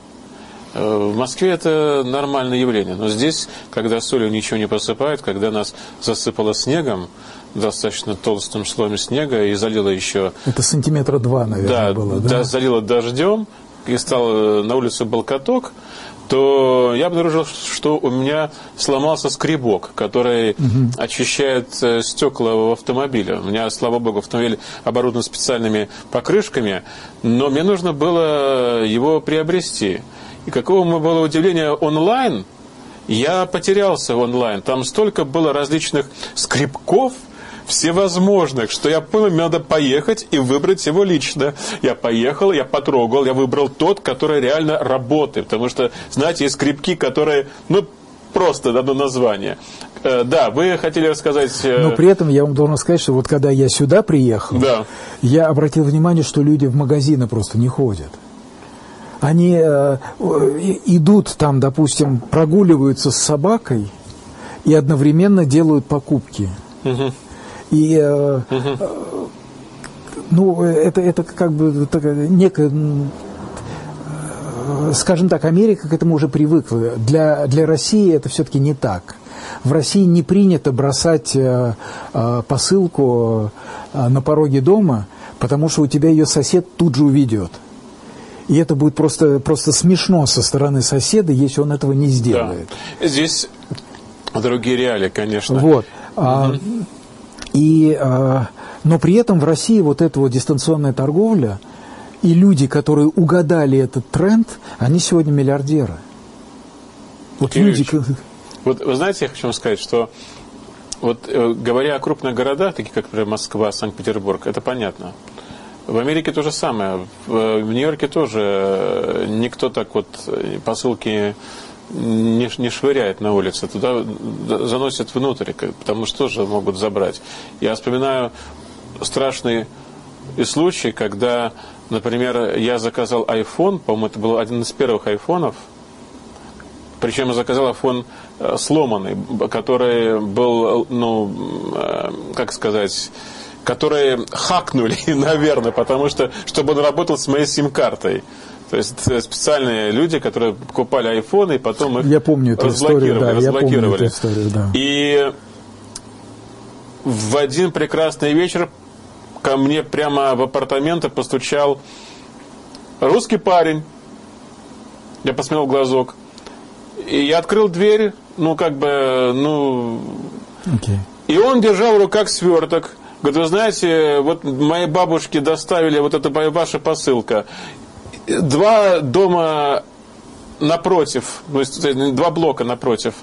Э, в Москве это нормальное явление. Но здесь, когда солью ничего не посыпают, когда нас засыпало снегом, достаточно толстым слоем снега и залило еще... Это сантиметра два, наверное, да, было, да? Да, залило дождем, и стал э, на улице был каток, то я обнаружил, что у меня сломался скребок, который угу. очищает э, стекла в автомобиле. У меня, слава богу, автомобиль оборудован специальными покрышками, но мне нужно было его приобрести. И какого было удивление онлайн, я потерялся в онлайн. Там столько было различных скребков, всевозможных, что я понял, мне надо поехать и выбрать его лично. Я поехал, я потрогал, я выбрал тот, который реально работает. Потому что, знаете, есть скрипки, которые, ну, просто дано название. Э, да, вы хотели рассказать... Э, Но при этом я вам должен сказать, что вот когда я сюда приехал, да. я обратил внимание, что люди в магазины просто не ходят. они э, идут там, допустим, прогуливаются с собакой и одновременно делают покупки. Угу. И э, угу. ну, это, это как бы такая некая скажем так, Америка к этому уже привыкла. Для, для России это все-таки не так. В России не принято бросать э, э, посылку э, на пороге дома, потому что у тебя ее сосед тут же уведет. И это будет просто, просто смешно со стороны соседа, если он этого не сделает. Да. Здесь другие реалии, конечно. Вот. Угу. А, и, а, но при этом в России вот эта вот дистанционная торговля, и люди, которые угадали этот тренд, они сегодня миллиардеры. Вот люди... Вот вы знаете, я хочу вам сказать, что вот э, говоря о крупных городах, таких как, например, Москва, Санкт-Петербург, это понятно. В Америке то же самое. В, э, Нью-Йорке тоже э, никто так вот посылки не, не швыряет на улице, туда заносят внутрь, потому что тоже могут забрать. Я вспоминаю страшный случай, когда, например, я заказал iPhone, по-моему, это был один из первых айфонов, причем я заказал iPhone Э, сломанный, который был, ну, э, как сказать, которые хакнули, наверное, потому что, чтобы он работал с моей сим-картой. То есть э, специальные люди, которые покупали айфоны и потом их я помню эту разблокировали. Историю, да, разблокировали. Я помню эту историю, да. И в один прекрасный вечер ко мне прямо в апартаменты постучал русский парень. Я посмотрел в глазок. И я открыл дверь, ну, как бы, ну... Okay. И он держал в руках сверток. Говорит, вы знаете, вот моей бабушке доставили вот эта ваша посылка. Два дома напротив, то есть два блока напротив.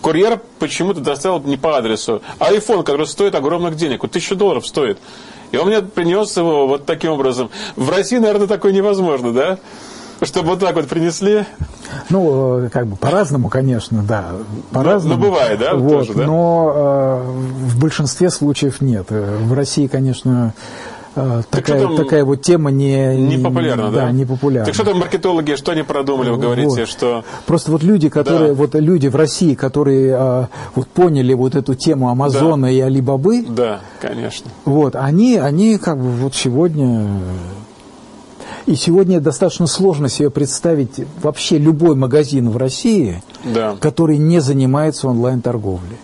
Курьер почему-то доставил не по адресу. А iPhone, который стоит огромных денег, вот тысячу долларов стоит. И он мне принес его вот таким образом. В России, наверное, такое невозможно, да? Чтобы вот так вот принесли. Ну, э, как бы по-разному, конечно, да. По-разному. Но, но бывает, да? Вот, тоже, да? Но э, в большинстве случаев нет. В России, конечно, э, такая, там, такая вот тема не, не популярна, да? Да, не популярна. Так что там маркетологи, что они продумали, вы говорите, вот. что... Просто вот люди, которые, да. вот люди в России, которые а, вот поняли вот эту тему Амазона да. и Алибабы... Да, конечно. Вот, они, они как бы вот сегодня и сегодня достаточно сложно себе представить вообще любой магазин в России, да. который не занимается онлайн-торговлей.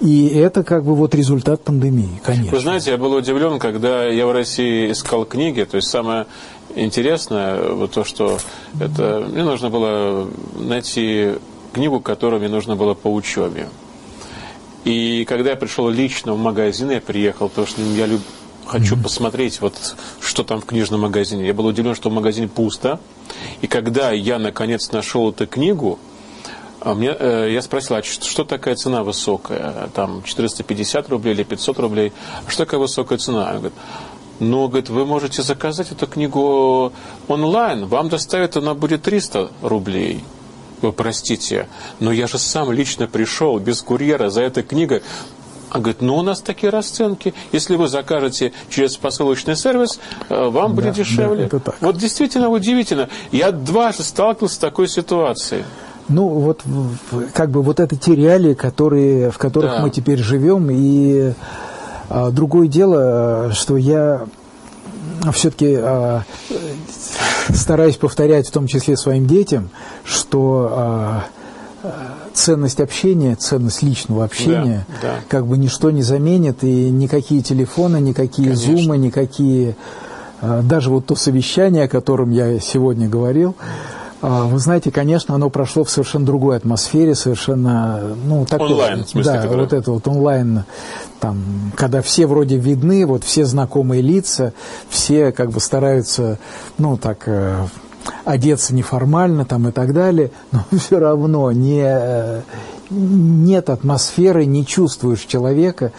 И это как бы вот результат пандемии, конечно. Вы знаете, я был удивлен, когда я в России искал книги, то есть самое интересное, вот то, что это, мне нужно было найти книгу, которую мне нужно было по учебе. И когда я пришел лично в магазин, я приехал, потому что я люб, хочу mm-hmm. посмотреть, вот что там в книжном магазине. Я был удивлен, что в магазине пусто. И когда я наконец нашел эту книгу, а мне, э, я спросил, а что такая цена высокая? Там 450 рублей или 500 рублей? А что такая высокая цена? Он говорит, ну, говорит, вы можете заказать эту книгу онлайн, вам доставят, она будет 300 рублей. Вы простите, но я же сам лично пришел без курьера за этой книгой. А говорит, ну у нас такие расценки. Если вы закажете через посылочный сервис, э, вам будет да, дешевле. Да. Вот действительно удивительно. Я дважды сталкивался с такой ситуацией. Ну, вот как бы вот это те реалии, которые, в которых да. мы теперь живем. И а, другое дело, что я все-таки а, стараюсь повторять, в том числе своим детям, что а, ценность общения, ценность личного общения да, да. как бы ничто не заменит, и никакие телефоны, никакие Конечно. зумы, никакие... А, даже вот то совещание, о котором я сегодня говорил, вы знаете, конечно, оно прошло в совершенно другой атмосфере, совершенно, ну, такой, онлайн, в смысле, да, который... вот это вот онлайн, там, когда все вроде видны, вот все знакомые лица, все как бы стараются, ну, так, э, одеться неформально там и так далее, но все равно не, нет атмосферы, не чувствуешь человека.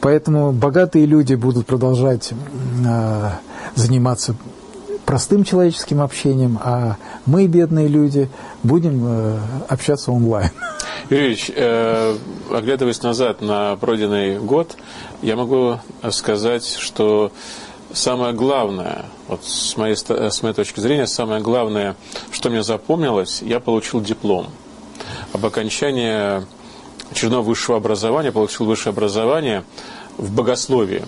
Поэтому богатые люди будут продолжать э, заниматься простым человеческим общением, а мы, бедные люди, будем э, общаться онлайн. Юрьевич, э, оглядываясь назад на пройденный год, я могу сказать, что самое главное, вот с моей, с моей точки зрения, самое главное, что мне запомнилось, я получил диплом об окончании очередного высшего образования, получил высшее образование в богословии.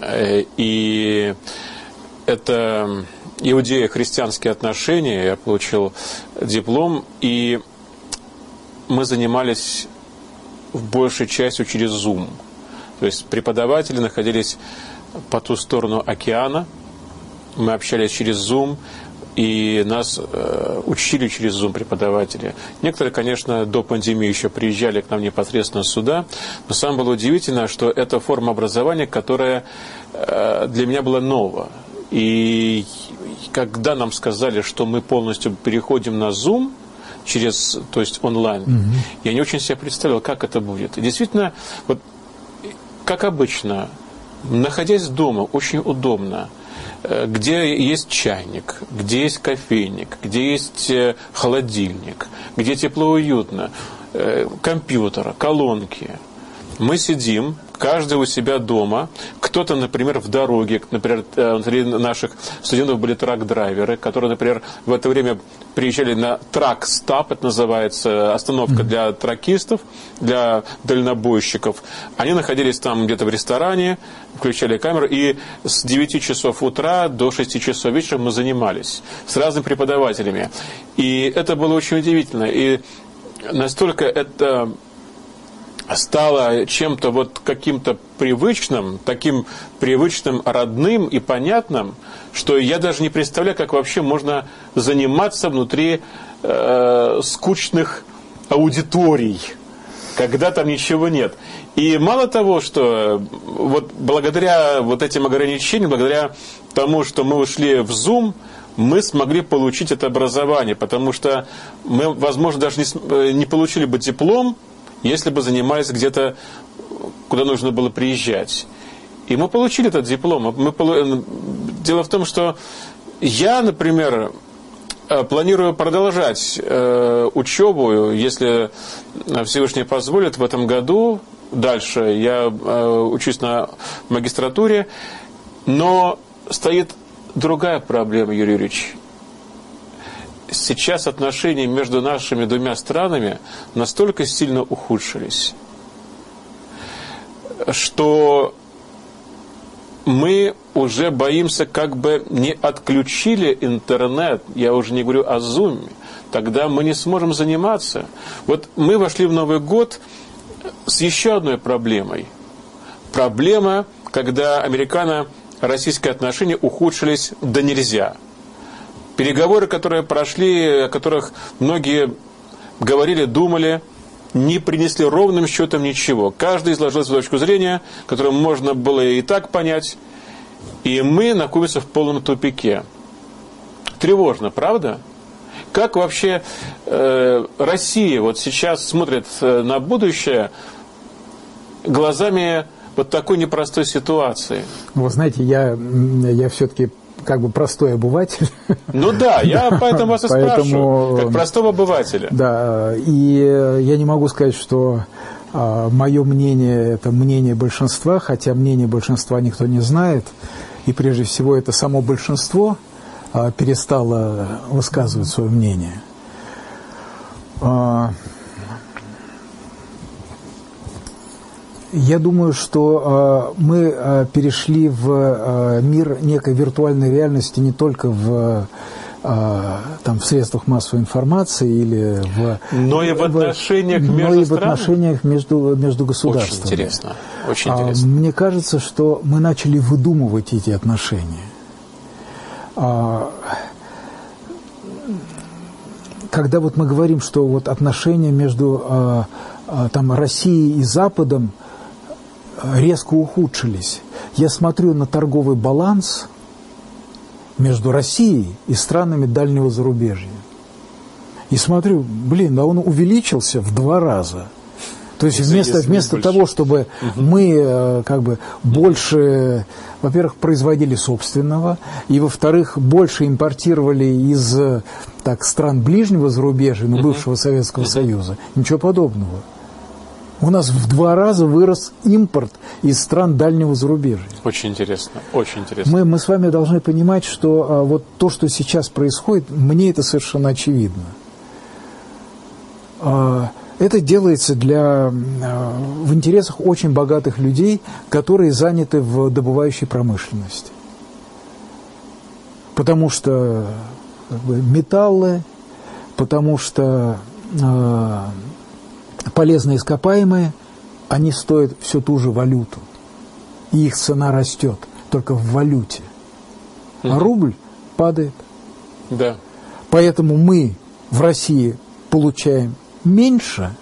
Э, и это иудео-христианские отношения, я получил диплом, и мы занимались в большей частью через Zoom. То есть преподаватели находились по ту сторону океана, мы общались через Zoom, и нас э, учили через Zoom преподаватели. Некоторые, конечно, до пандемии еще приезжали к нам непосредственно сюда, но самое было удивительно, что это форма образования, которая э, для меня была нова. И когда нам сказали, что мы полностью переходим на Zoom, через, то есть онлайн, угу. я не очень себе представлял, как это будет. И действительно, вот как обычно, находясь дома, очень удобно – Э, где есть чайник, где есть кофейник, где есть э, холодильник, где тепло уютно, э, компьютер, колонки. Мы сидим, каждый у себя дома. Кто-то, например, в дороге, например, среди наших студентов были трак-драйверы, которые, например, в это время приезжали на трак-стап, это называется остановка для тракистов, для дальнобойщиков. Они находились там где-то в ресторане, включали камеру, и с 9 часов утра до 6 часов вечера мы занимались с разными преподавателями. И это было очень удивительно. И настолько это стало чем-то вот каким-то привычным, таким привычным, родным и понятным, что я даже не представляю, как вообще можно заниматься внутри э, скучных аудиторий, когда там ничего нет. И мало того, что вот благодаря вот этим ограничениям, благодаря тому, что мы ушли в Zoom, мы смогли получить это образование, потому что мы, возможно, даже не, э, не получили бы диплом, если бы занимались где-то, куда нужно было приезжать. И мы получили этот диплом. Мы, дело в том, что я, например, э, планирую продолжать э, учебу, если Всевышний позволит, в этом году. Дальше я э, учусь на магистратуре, но стоит другая проблема, Юрий Юрьевич сейчас отношения между нашими двумя странами настолько сильно ухудшились, что мы уже боимся, как бы не отключили интернет, я уже не говорю о зуме, тогда мы не сможем заниматься. Вот мы вошли в Новый год с еще одной проблемой. Проблема, когда американо-российские отношения ухудшились до нельзя – Переговоры, которые прошли, о которых многие говорили, думали, не принесли ровным счетом ничего. Каждый изложил свою точку зрения, которую можно было и так понять. И мы находимся в полном тупике. Тревожно, правда? Как вообще э, Россия вот сейчас смотрит э, на будущее глазами вот такой непростой ситуации? Вы знаете, я, я все-таки как бы простой обыватель. Ну да, я поэтому вас и спрашиваю, как простого обывателя. Да, и я не могу сказать, что а, мое мнение – это мнение большинства, хотя мнение большинства никто не знает. И прежде всего это само большинство а, перестало высказывать свое мнение. А, Я думаю, что э, мы э, перешли в э, мир некой виртуальной реальности не только в э, там, в средствах массовой информации или в... Но и в отношениях в, между Но и в отношениях между, между государствами. Очень интересно. Очень а, интересно. Мне кажется, что мы начали выдумывать эти отношения. А, когда вот мы говорим, что вот отношения между а, там, Россией и Западом – резко ухудшились. Я смотрю на торговый баланс между Россией и странами дальнего зарубежья. И смотрю, блин, да он увеличился в два раза. То есть вместо, вместо того, чтобы угу. мы э, как бы больше, во-первых, производили собственного, и во-вторых, больше импортировали из так, стран ближнего зарубежья, ну, бывшего Советского угу. Союза, ничего подобного. У нас в два раза вырос импорт из стран дальнего зарубежья. Очень интересно, очень интересно. Мы, мы с вами должны понимать, что а, вот то, что сейчас происходит, мне это совершенно очевидно. А, это делается для, а, в интересах очень богатых людей, которые заняты в добывающей промышленности. Потому что как бы, металлы, потому что э, полезные ископаемые, они стоят всю ту же валюту. И их цена растет только в валюте. А рубль падает. Да. Поэтому мы в России получаем меньше,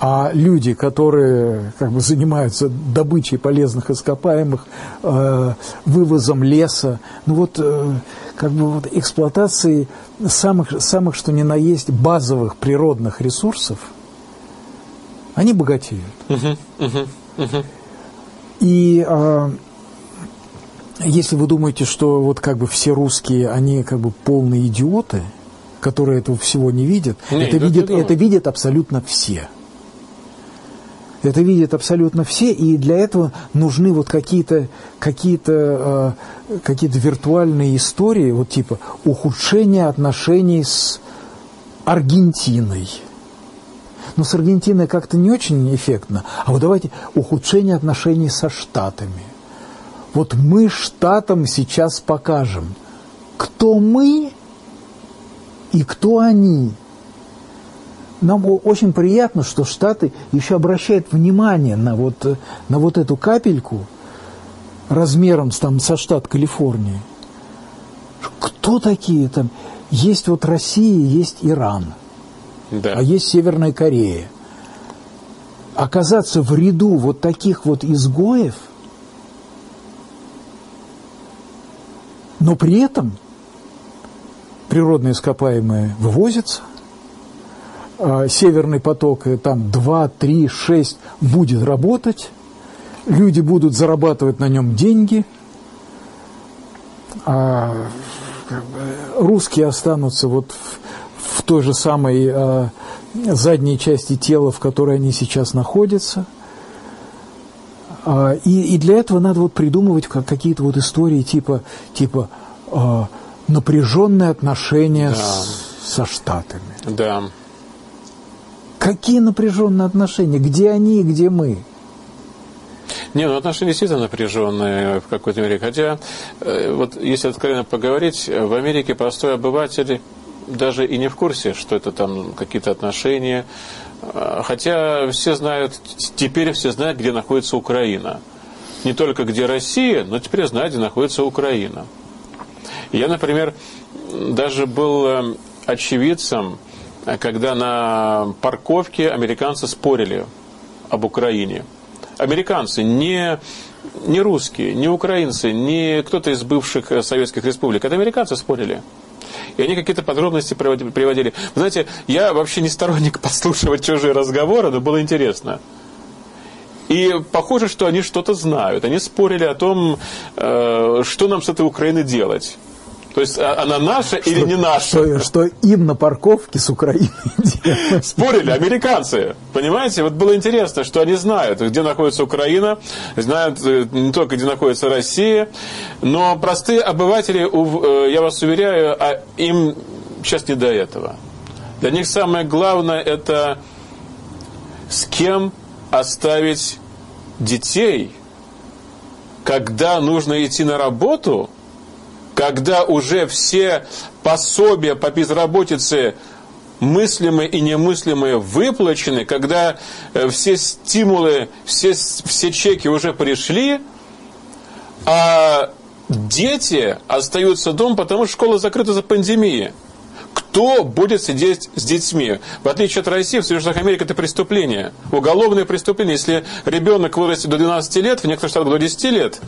а люди, которые как бы занимаются добычей полезных ископаемых, э, вывозом леса, ну вот э, как бы вот эксплуатацией самых, самых что ни на есть базовых природных ресурсов, они богатеют. И э, если вы думаете, что вот как бы все русские, они как бы полные идиоты, которые этого всего не видят, Не, это, это видят, не это видят абсолютно все. Это видят абсолютно все, и для этого нужны вот какие-то какие-то э, какие-то виртуальные истории, вот типа ухудшение отношений с Аргентиной. Но с Аргентиной как-то не очень эффектно. А вот давайте ухудшение отношений со Штатами. Вот мы Штатам сейчас покажем, кто мы и кто они. Нам очень приятно, что Штаты еще обращают внимание на вот, на вот эту капельку размером с, там, со штат Калифорния. Кто такие там? Есть вот Россия, есть Иран, Да. а есть Северная Корея. Оказаться в ряду вот таких вот изгоев, но при этом природные ископаемые вывозятся, а, Северный поток э, там 2, 3, 6 будет работать, люди будут зарабатывать на нем деньги, а русские останутся вот в той же самой а, задней части тела, в которой они сейчас находятся. А, и, и для этого надо вот придумывать как, какие-то вот истории типа, типа а, напряженные отношения Да. с- со Штатами. Да. Какие напряженные отношения? Где они и где мы? Не, ну отношения действительно напряженные в какой-то мере. Хотя, э, вот если откровенно поговорить, э, в Америке простой обыватель даже и не в курсе, что это там какие-то отношения. Э, Хотя все знают, теперь все знают, где находится Украина. Не только где Россия, но теперь знают, где находится Украина. Я, например, даже был э, очевидцем, когда на парковке американцы спорили об Украине. Американцы, не, не русские, не украинцы, не кто-то из бывших э, советских республик. Это американцы спорили. И они какие-то подробности приводи- приводили. Вы знаете, я вообще не сторонник подслушивать чужие разговоры, но было интересно. И похоже, что они что-то знают. Они спорили о том, э, что нам с этой Украины делать. То есть а- она наша или не наша. Что, что им на парковке с Украины делать? Спорили американцы. Понимаете, вот было интересно, что они знают, где находится Украина, знают э, не только, где находится Россия, но простые обыватели, э, я вас уверяю, а им сейчас не до этого. Для них самое главное это с кем оставить детей, когда нужно идти на работу, когда уже все пособия по безработице мыслимые и немыслимые выплачены, когда э, все стимулы, все, все чеки уже пришли, а дети остаются дома, потому что школа закрыта за пандемией. Кто будет сидеть с детьми? В отличие от России, в Соединенных Америки это преступление. Уголовное преступление. Если ребенок вырастет до 12 лет, в некоторых штатах до 10 лет,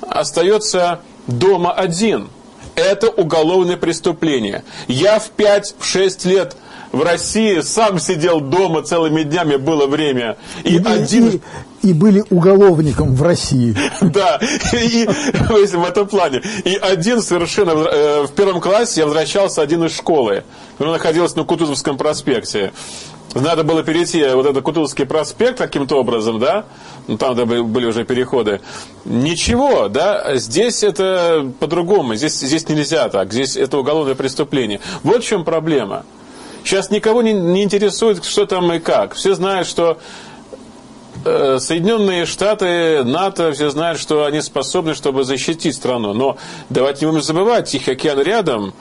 остается дома один. Это уголовное преступление. Я в 5-6 лет в России сам сидел дома целыми днями, было время. И, И, один... и- и были уголовником в России. Да, и в этом плане. И один совершенно э, в первом классе я возвращался один из школы. Он находился на Кутузовском проспекте. Надо было перейти вот этот Кутузовский проспект каким-то образом, да? Ну, там были уже переходы. Ничего, да? Здесь это по-другому. Здесь, здесь нельзя так. Здесь это уголовное преступление. Вот в чем проблема. Сейчас никого не, не интересует, что там и как. Все знают, что Э, Соединенные Штаты, НАТО, все знают, что они способны, чтобы защитить страну. Но давайте не будем забывать, Тихий океан рядом.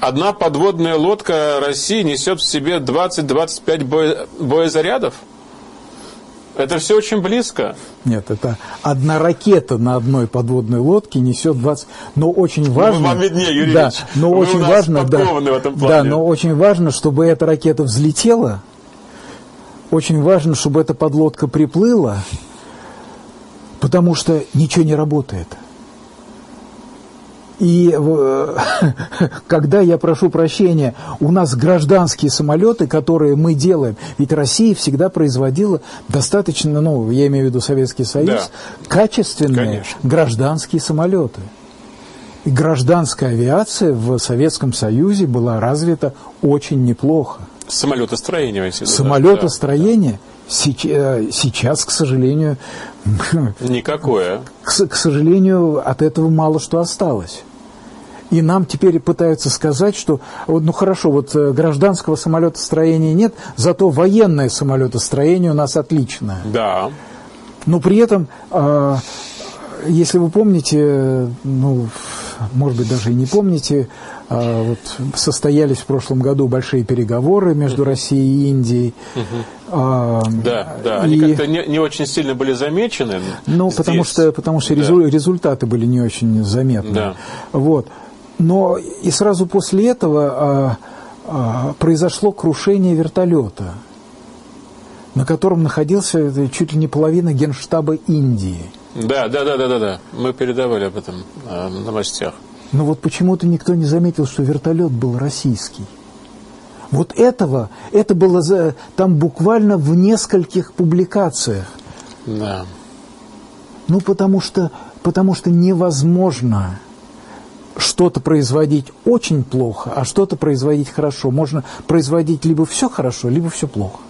Одна подводная лодка России несет в себе 20-25 боезарядов. Это все очень близко. Нет, это одна ракета на одной подводной лодке несет 20... Но очень ну, важно... Ну, вам виднее, Юрий да, но Вы очень важно, да, в этом плане. Да, но очень важно, чтобы эта ракета взлетела, очень важно, чтобы эта подлодка приплыла, потому что ничего не работает. И э, когда я прошу прощения, у нас гражданские самолеты, которые мы делаем, ведь Россия всегда производила достаточно, ну, я имею в виду Советский Союз, да. качественные Конечно. гражданские самолеты. И гражданская авиация в Советском Союзе была развита очень неплохо. Самолетостроение, если Самолетостроение да, да. сейчас, к сожалению... Никакое. К, к сожалению, от этого мало что осталось. И нам теперь пытаются сказать, что, ну хорошо, вот э, гражданского самолетостроения нет, зато военное самолетостроение у нас отличное. Да. Но при этом, а, если вы помните, ну, может быть, даже и не помните, а, вот состоялись в прошлом году большие переговоры между Россией и Индией. А, да, да, они как-то не, не очень сильно были замечены. Ну, здесь. потому что, потому что да. результаты были не очень заметны. Да. Вот. Но и сразу после этого а, а, произошло крушение вертолета, на котором находился чуть ли не половина генштаба Индии. Да, да, да, да, да, да. Мы передавали об этом э, в новостях. Но вот почему-то никто не заметил, что вертолет был российский. Вот этого, это было за, там буквально в нескольких публикациях. Да. Ну, потому что, потому что невозможно что-то производить очень плохо, а что-то производить хорошо. Можно производить либо все хорошо, либо все плохо.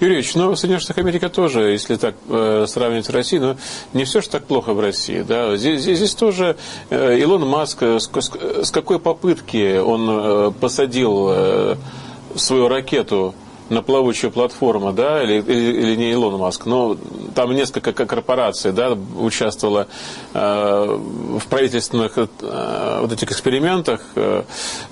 Юрьевич, ну, в Соединенных Штатах Америки тоже, если так э, сравнивать с Россией, но не все же так плохо в России. Да? Здесь, здесь, здесь тоже э, Илон Маск, э, с, с, с какой попытки он э, посадил э, свою ракету на плавучую платформу, да, или, или, или не Илон Маск, но там несколько корпораций, да, участвовало э, в правительственных э, вот этих экспериментах. Э,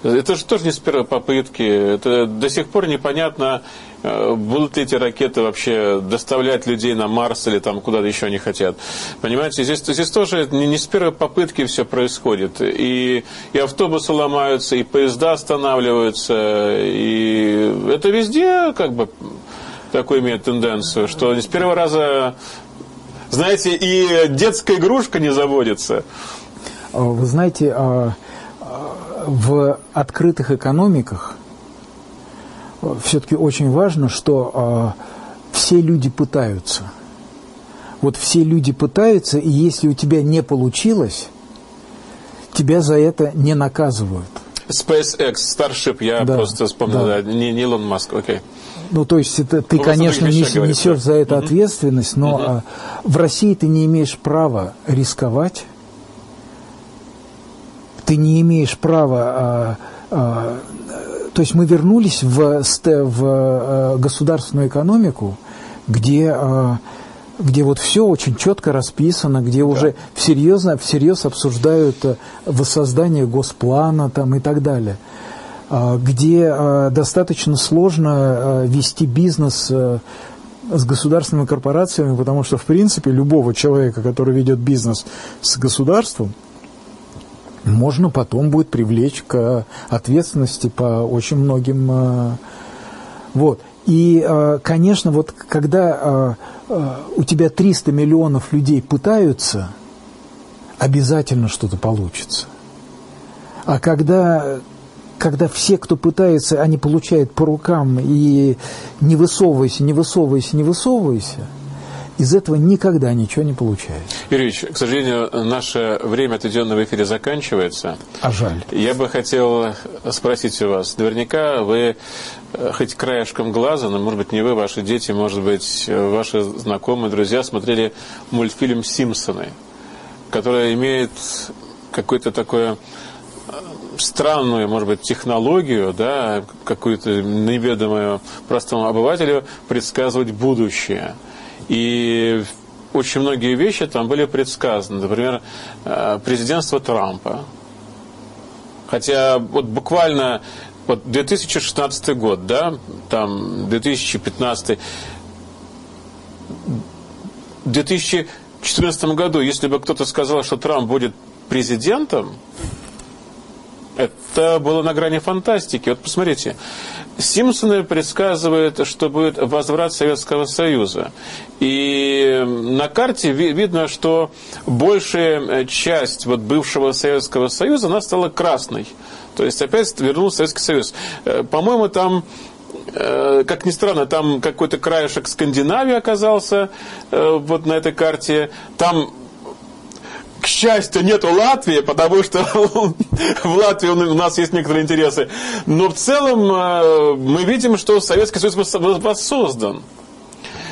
это же тоже не с первой попытки. Это до сих пор непонятно, Э, будут ли эти ракеты вообще доставлять людей на Марс или там куда-то еще они хотят. Понимаете, здесь, здесь тоже не, не с первой попытки все происходит. И, и автобусы ломаются, и поезда останавливаются, и это везде как бы такой имеет тенденцию, что с первого раза, знаете, и детская игрушка не заводится. Вы знаете, а, а, в открытых экономиках все-таки очень важно, что э, все люди пытаются. Вот все люди пытаются, и если у тебя не получилось, тебя за это не наказывают. SpaceX, Starship, я да, просто вспомнил, да. Да, не, не Илон Маск, окей. Okay. Ну, то есть это, ты, ну, конечно, не, несешь за это угу. ответственность, но угу. а, в России ты не имеешь права рисковать, ты не имеешь права а, а, то есть мы вернулись в, в э, государственную экономику, где, э, где вот все очень четко расписано, где да. уже всерьез, всерьез обсуждают э, воссоздание госплана там, и так далее где достаточно сложно вести бизнес с государственными корпорациями, потому что, в принципе, любого человека, который ведет бизнес с государством, можно потом будет привлечь к ответственности по очень многим... Э, вот. И, э, конечно, вот когда э, у тебя 300 миллионов людей пытаются, обязательно что-то получится. А когда когда все, кто пытается, они получают по рукам и не высовывайся, не высовывайся, не высовывайся, из этого никогда ничего не получается. Юрьевич, к сожалению, наше время, отведенное в эфире, заканчивается. А жаль. Я бы хотел спросить у вас. Наверняка вы, э, хоть краешком глаза, но, может быть, не вы, ваши дети, может быть, ваши знакомые, друзья, смотрели мультфильм «Симпсоны», который имеет какое-то такое э, странную, может быть, технологию, да, какую-то неведомую простому обывателю предсказывать будущее – и очень многие вещи там были предсказаны. Например, э, президентство Трампа. Хотя вот буквально вот 2016 год, да, там 2015, в 2014 году, если бы кто-то сказал, что Трамп будет президентом, это было на грани фантастики. Вот посмотрите, Симпсоны предсказывают, что будет возврат Советского Союза. И на карте видно, что большая часть вот бывшего Советского Союза, она стала красной. То есть опять вернулся Советский Союз. Э, по-моему, там э, как ни странно, там какой-то краешек Скандинавии оказался э, вот на этой карте. Там к счастью, нету Латвии, потому что в Латвии у нас есть некоторые интересы. Но в целом э, мы видим, что Советский Союз воссоздан.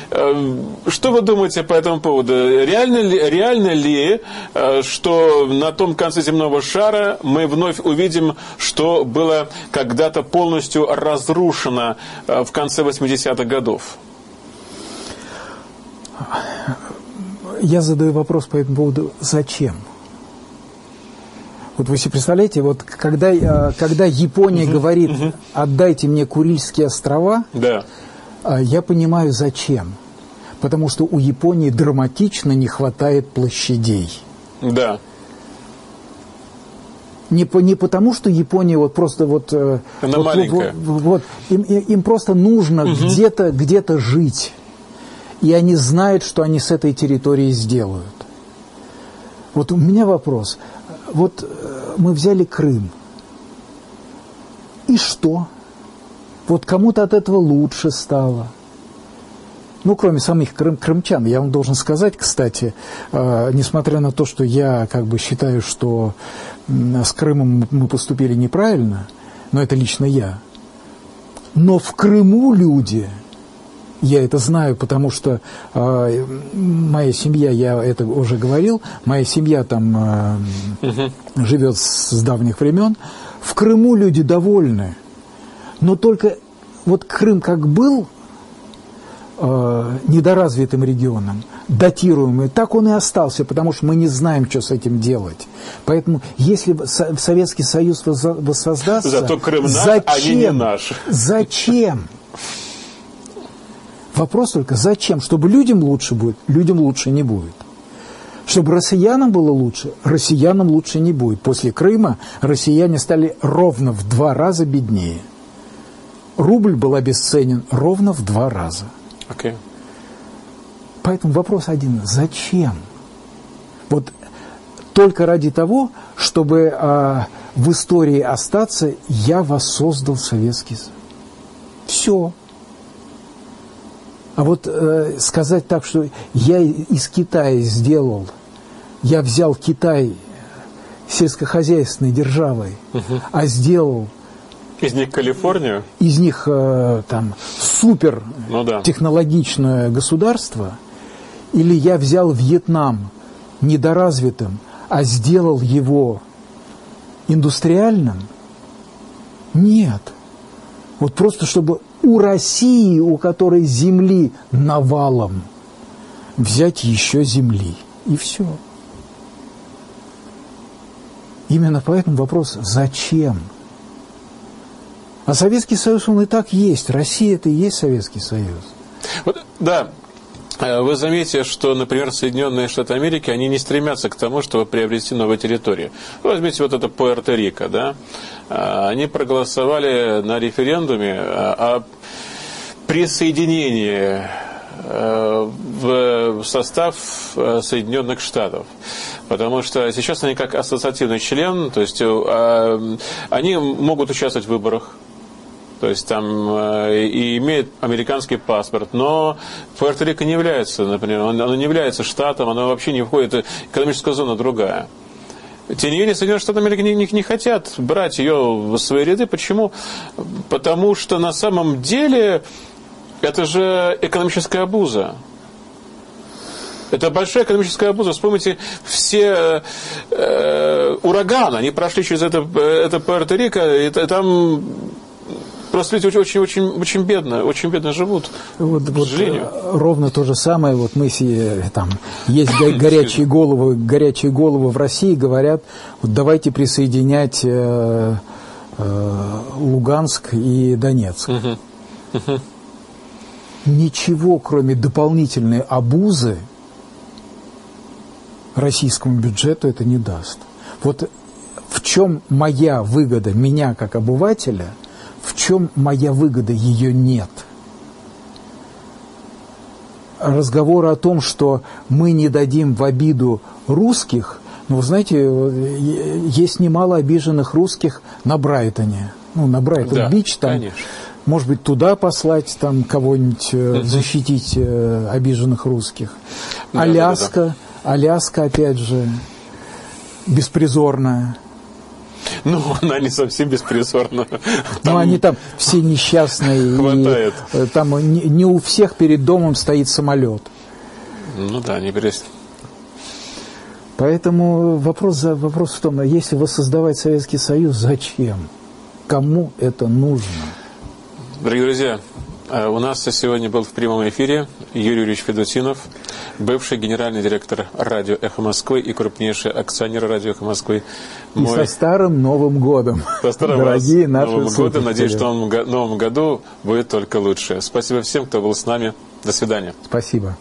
Э, что вы думаете по этому поводу? Реально ли, реально ли, э, что на том конце земного шара мы вновь увидим, что было когда-то полностью разрушено в конце 80-х годов? Я задаю вопрос по этому поводу, зачем? Вот вы себе представляете, вот когда, э, когда Япония угу, говорит, угу. отдайте мне Курильские острова, да. Э, я понимаю, зачем. Потому что у Японии драматично не хватает площадей. Да. Не, по, не потому, что Япония вот просто вот... Э, Она вот, маленькая. Вот, вот, им, им просто нужно угу. где-то где жить и они знают, что они с этой территорией сделают. Вот у меня вопрос. Вот э, мы взяли Крым. И что? Вот кому-то от этого лучше стало. Ну, кроме самих крым, крымчан, я вам должен сказать, кстати, э, несмотря на то, что я как бы считаю, что с Крымом мы поступили неправильно, но это лично я, но в Крыму люди я это знаю, потому что э, моя семья, я это уже говорил, моя семья там э, угу. живет с, с давних времен. В Крыму люди довольны. Но только вот Крым как был э, недоразвитым регионом, датируемый, так он и остался, потому что мы не знаем, что с этим делать. Поэтому, если Советский Союз воссоздастся... Зато Крым наш, зачем, они не наш. Зачем? Вопрос только, зачем? Чтобы людям лучше будет? Людям лучше не будет. Чтобы россиянам было лучше? Россиянам лучше не будет. После Крыма россияне стали ровно в два раза беднее. Рубль был обесценен ровно в два раза. Okay. Поэтому вопрос один. Зачем? Вот только ради того, чтобы а, в истории остаться, я воссоздал Советский Союз. Все. А вот э, сказать так, что я из Китая сделал, я взял Китай сельскохозяйственной державой, угу. а сделал из них Калифорнию? Из них э, там супер ну, да. технологичное государство, или я взял Вьетнам недоразвитым, а сделал его индустриальным? Нет. Вот просто чтобы у России, у которой земли навалом, взять еще земли. И все. Именно поэтому вопрос «зачем?». А Советский Союз, он и так есть. Россия – это и есть Советский Союз. Вот, да, вы заметите, что, например, Соединенные Штаты Америки, они не стремятся к тому, чтобы приобрести новые территории. Возьмите вот это Пуэрто-Рико, да? Э, они проголосовали на референдуме о присоединении в состав Соединенных Штатов. Потому что сейчас они как ассоциативный член, то есть они могут участвовать в выборах, то есть там и имеет американский паспорт, но Пуэрто-Рико не является, например, оно не является штатом, оно вообще не входит, экономическая зона другая. Тем не менее, Соединенные Штаты Америки не, не, не хотят брать ее в свои ряды. Почему? Потому что на самом деле это же экономическая обуза. Это большая экономическая обуза. Вспомните, все э, ураганы, они прошли через это, это Пуэрто-Рико, и там Просто люди очень, очень, очень бедно, очень бедно живут, вот, к сожалению. Вот, ровно то же самое, вот мы там, есть горячие головы, горячие головы в России говорят, вот давайте присоединять э, э, Луганск и Донецк. Ничего, кроме дополнительной обузы, российскому бюджету это не даст. Вот в чем моя выгода, меня как обывателя – в чем моя выгода? Ее нет. Разговоры о том, что мы не дадим в обиду русских, ну, вы знаете, есть немало обиженных русских на Брайтоне. Ну, на Брайтон-Бич да, там. Конечно. Может быть, туда послать там кого-нибудь угу. защитить э, обиженных русских. Да, Аляска, да, да, да. Аляска, опять же, беспризорная. Ну, она не совсем беспризорна. Ну, они там все несчастные. Хватает. И, э, там не, не у всех перед домом стоит самолет. Ну да, не перест. Поэтому вопрос, вопрос в том, а если воссоздавать Советский Союз, зачем? Кому это нужно? Дорогие друзья, э, у нас сегодня был в прямом эфире Юрий Юрьевич Федотинов, бывший генеральный директор радио «Эхо Москвы» и крупнейший акционер радио «Эхо Москвы». Мой... И со старым Новым годом, со старым дорогие наши Новым годом. Надеюсь, что в новом году будет только лучше. Спасибо всем, кто был с нами. До свидания. Спасибо.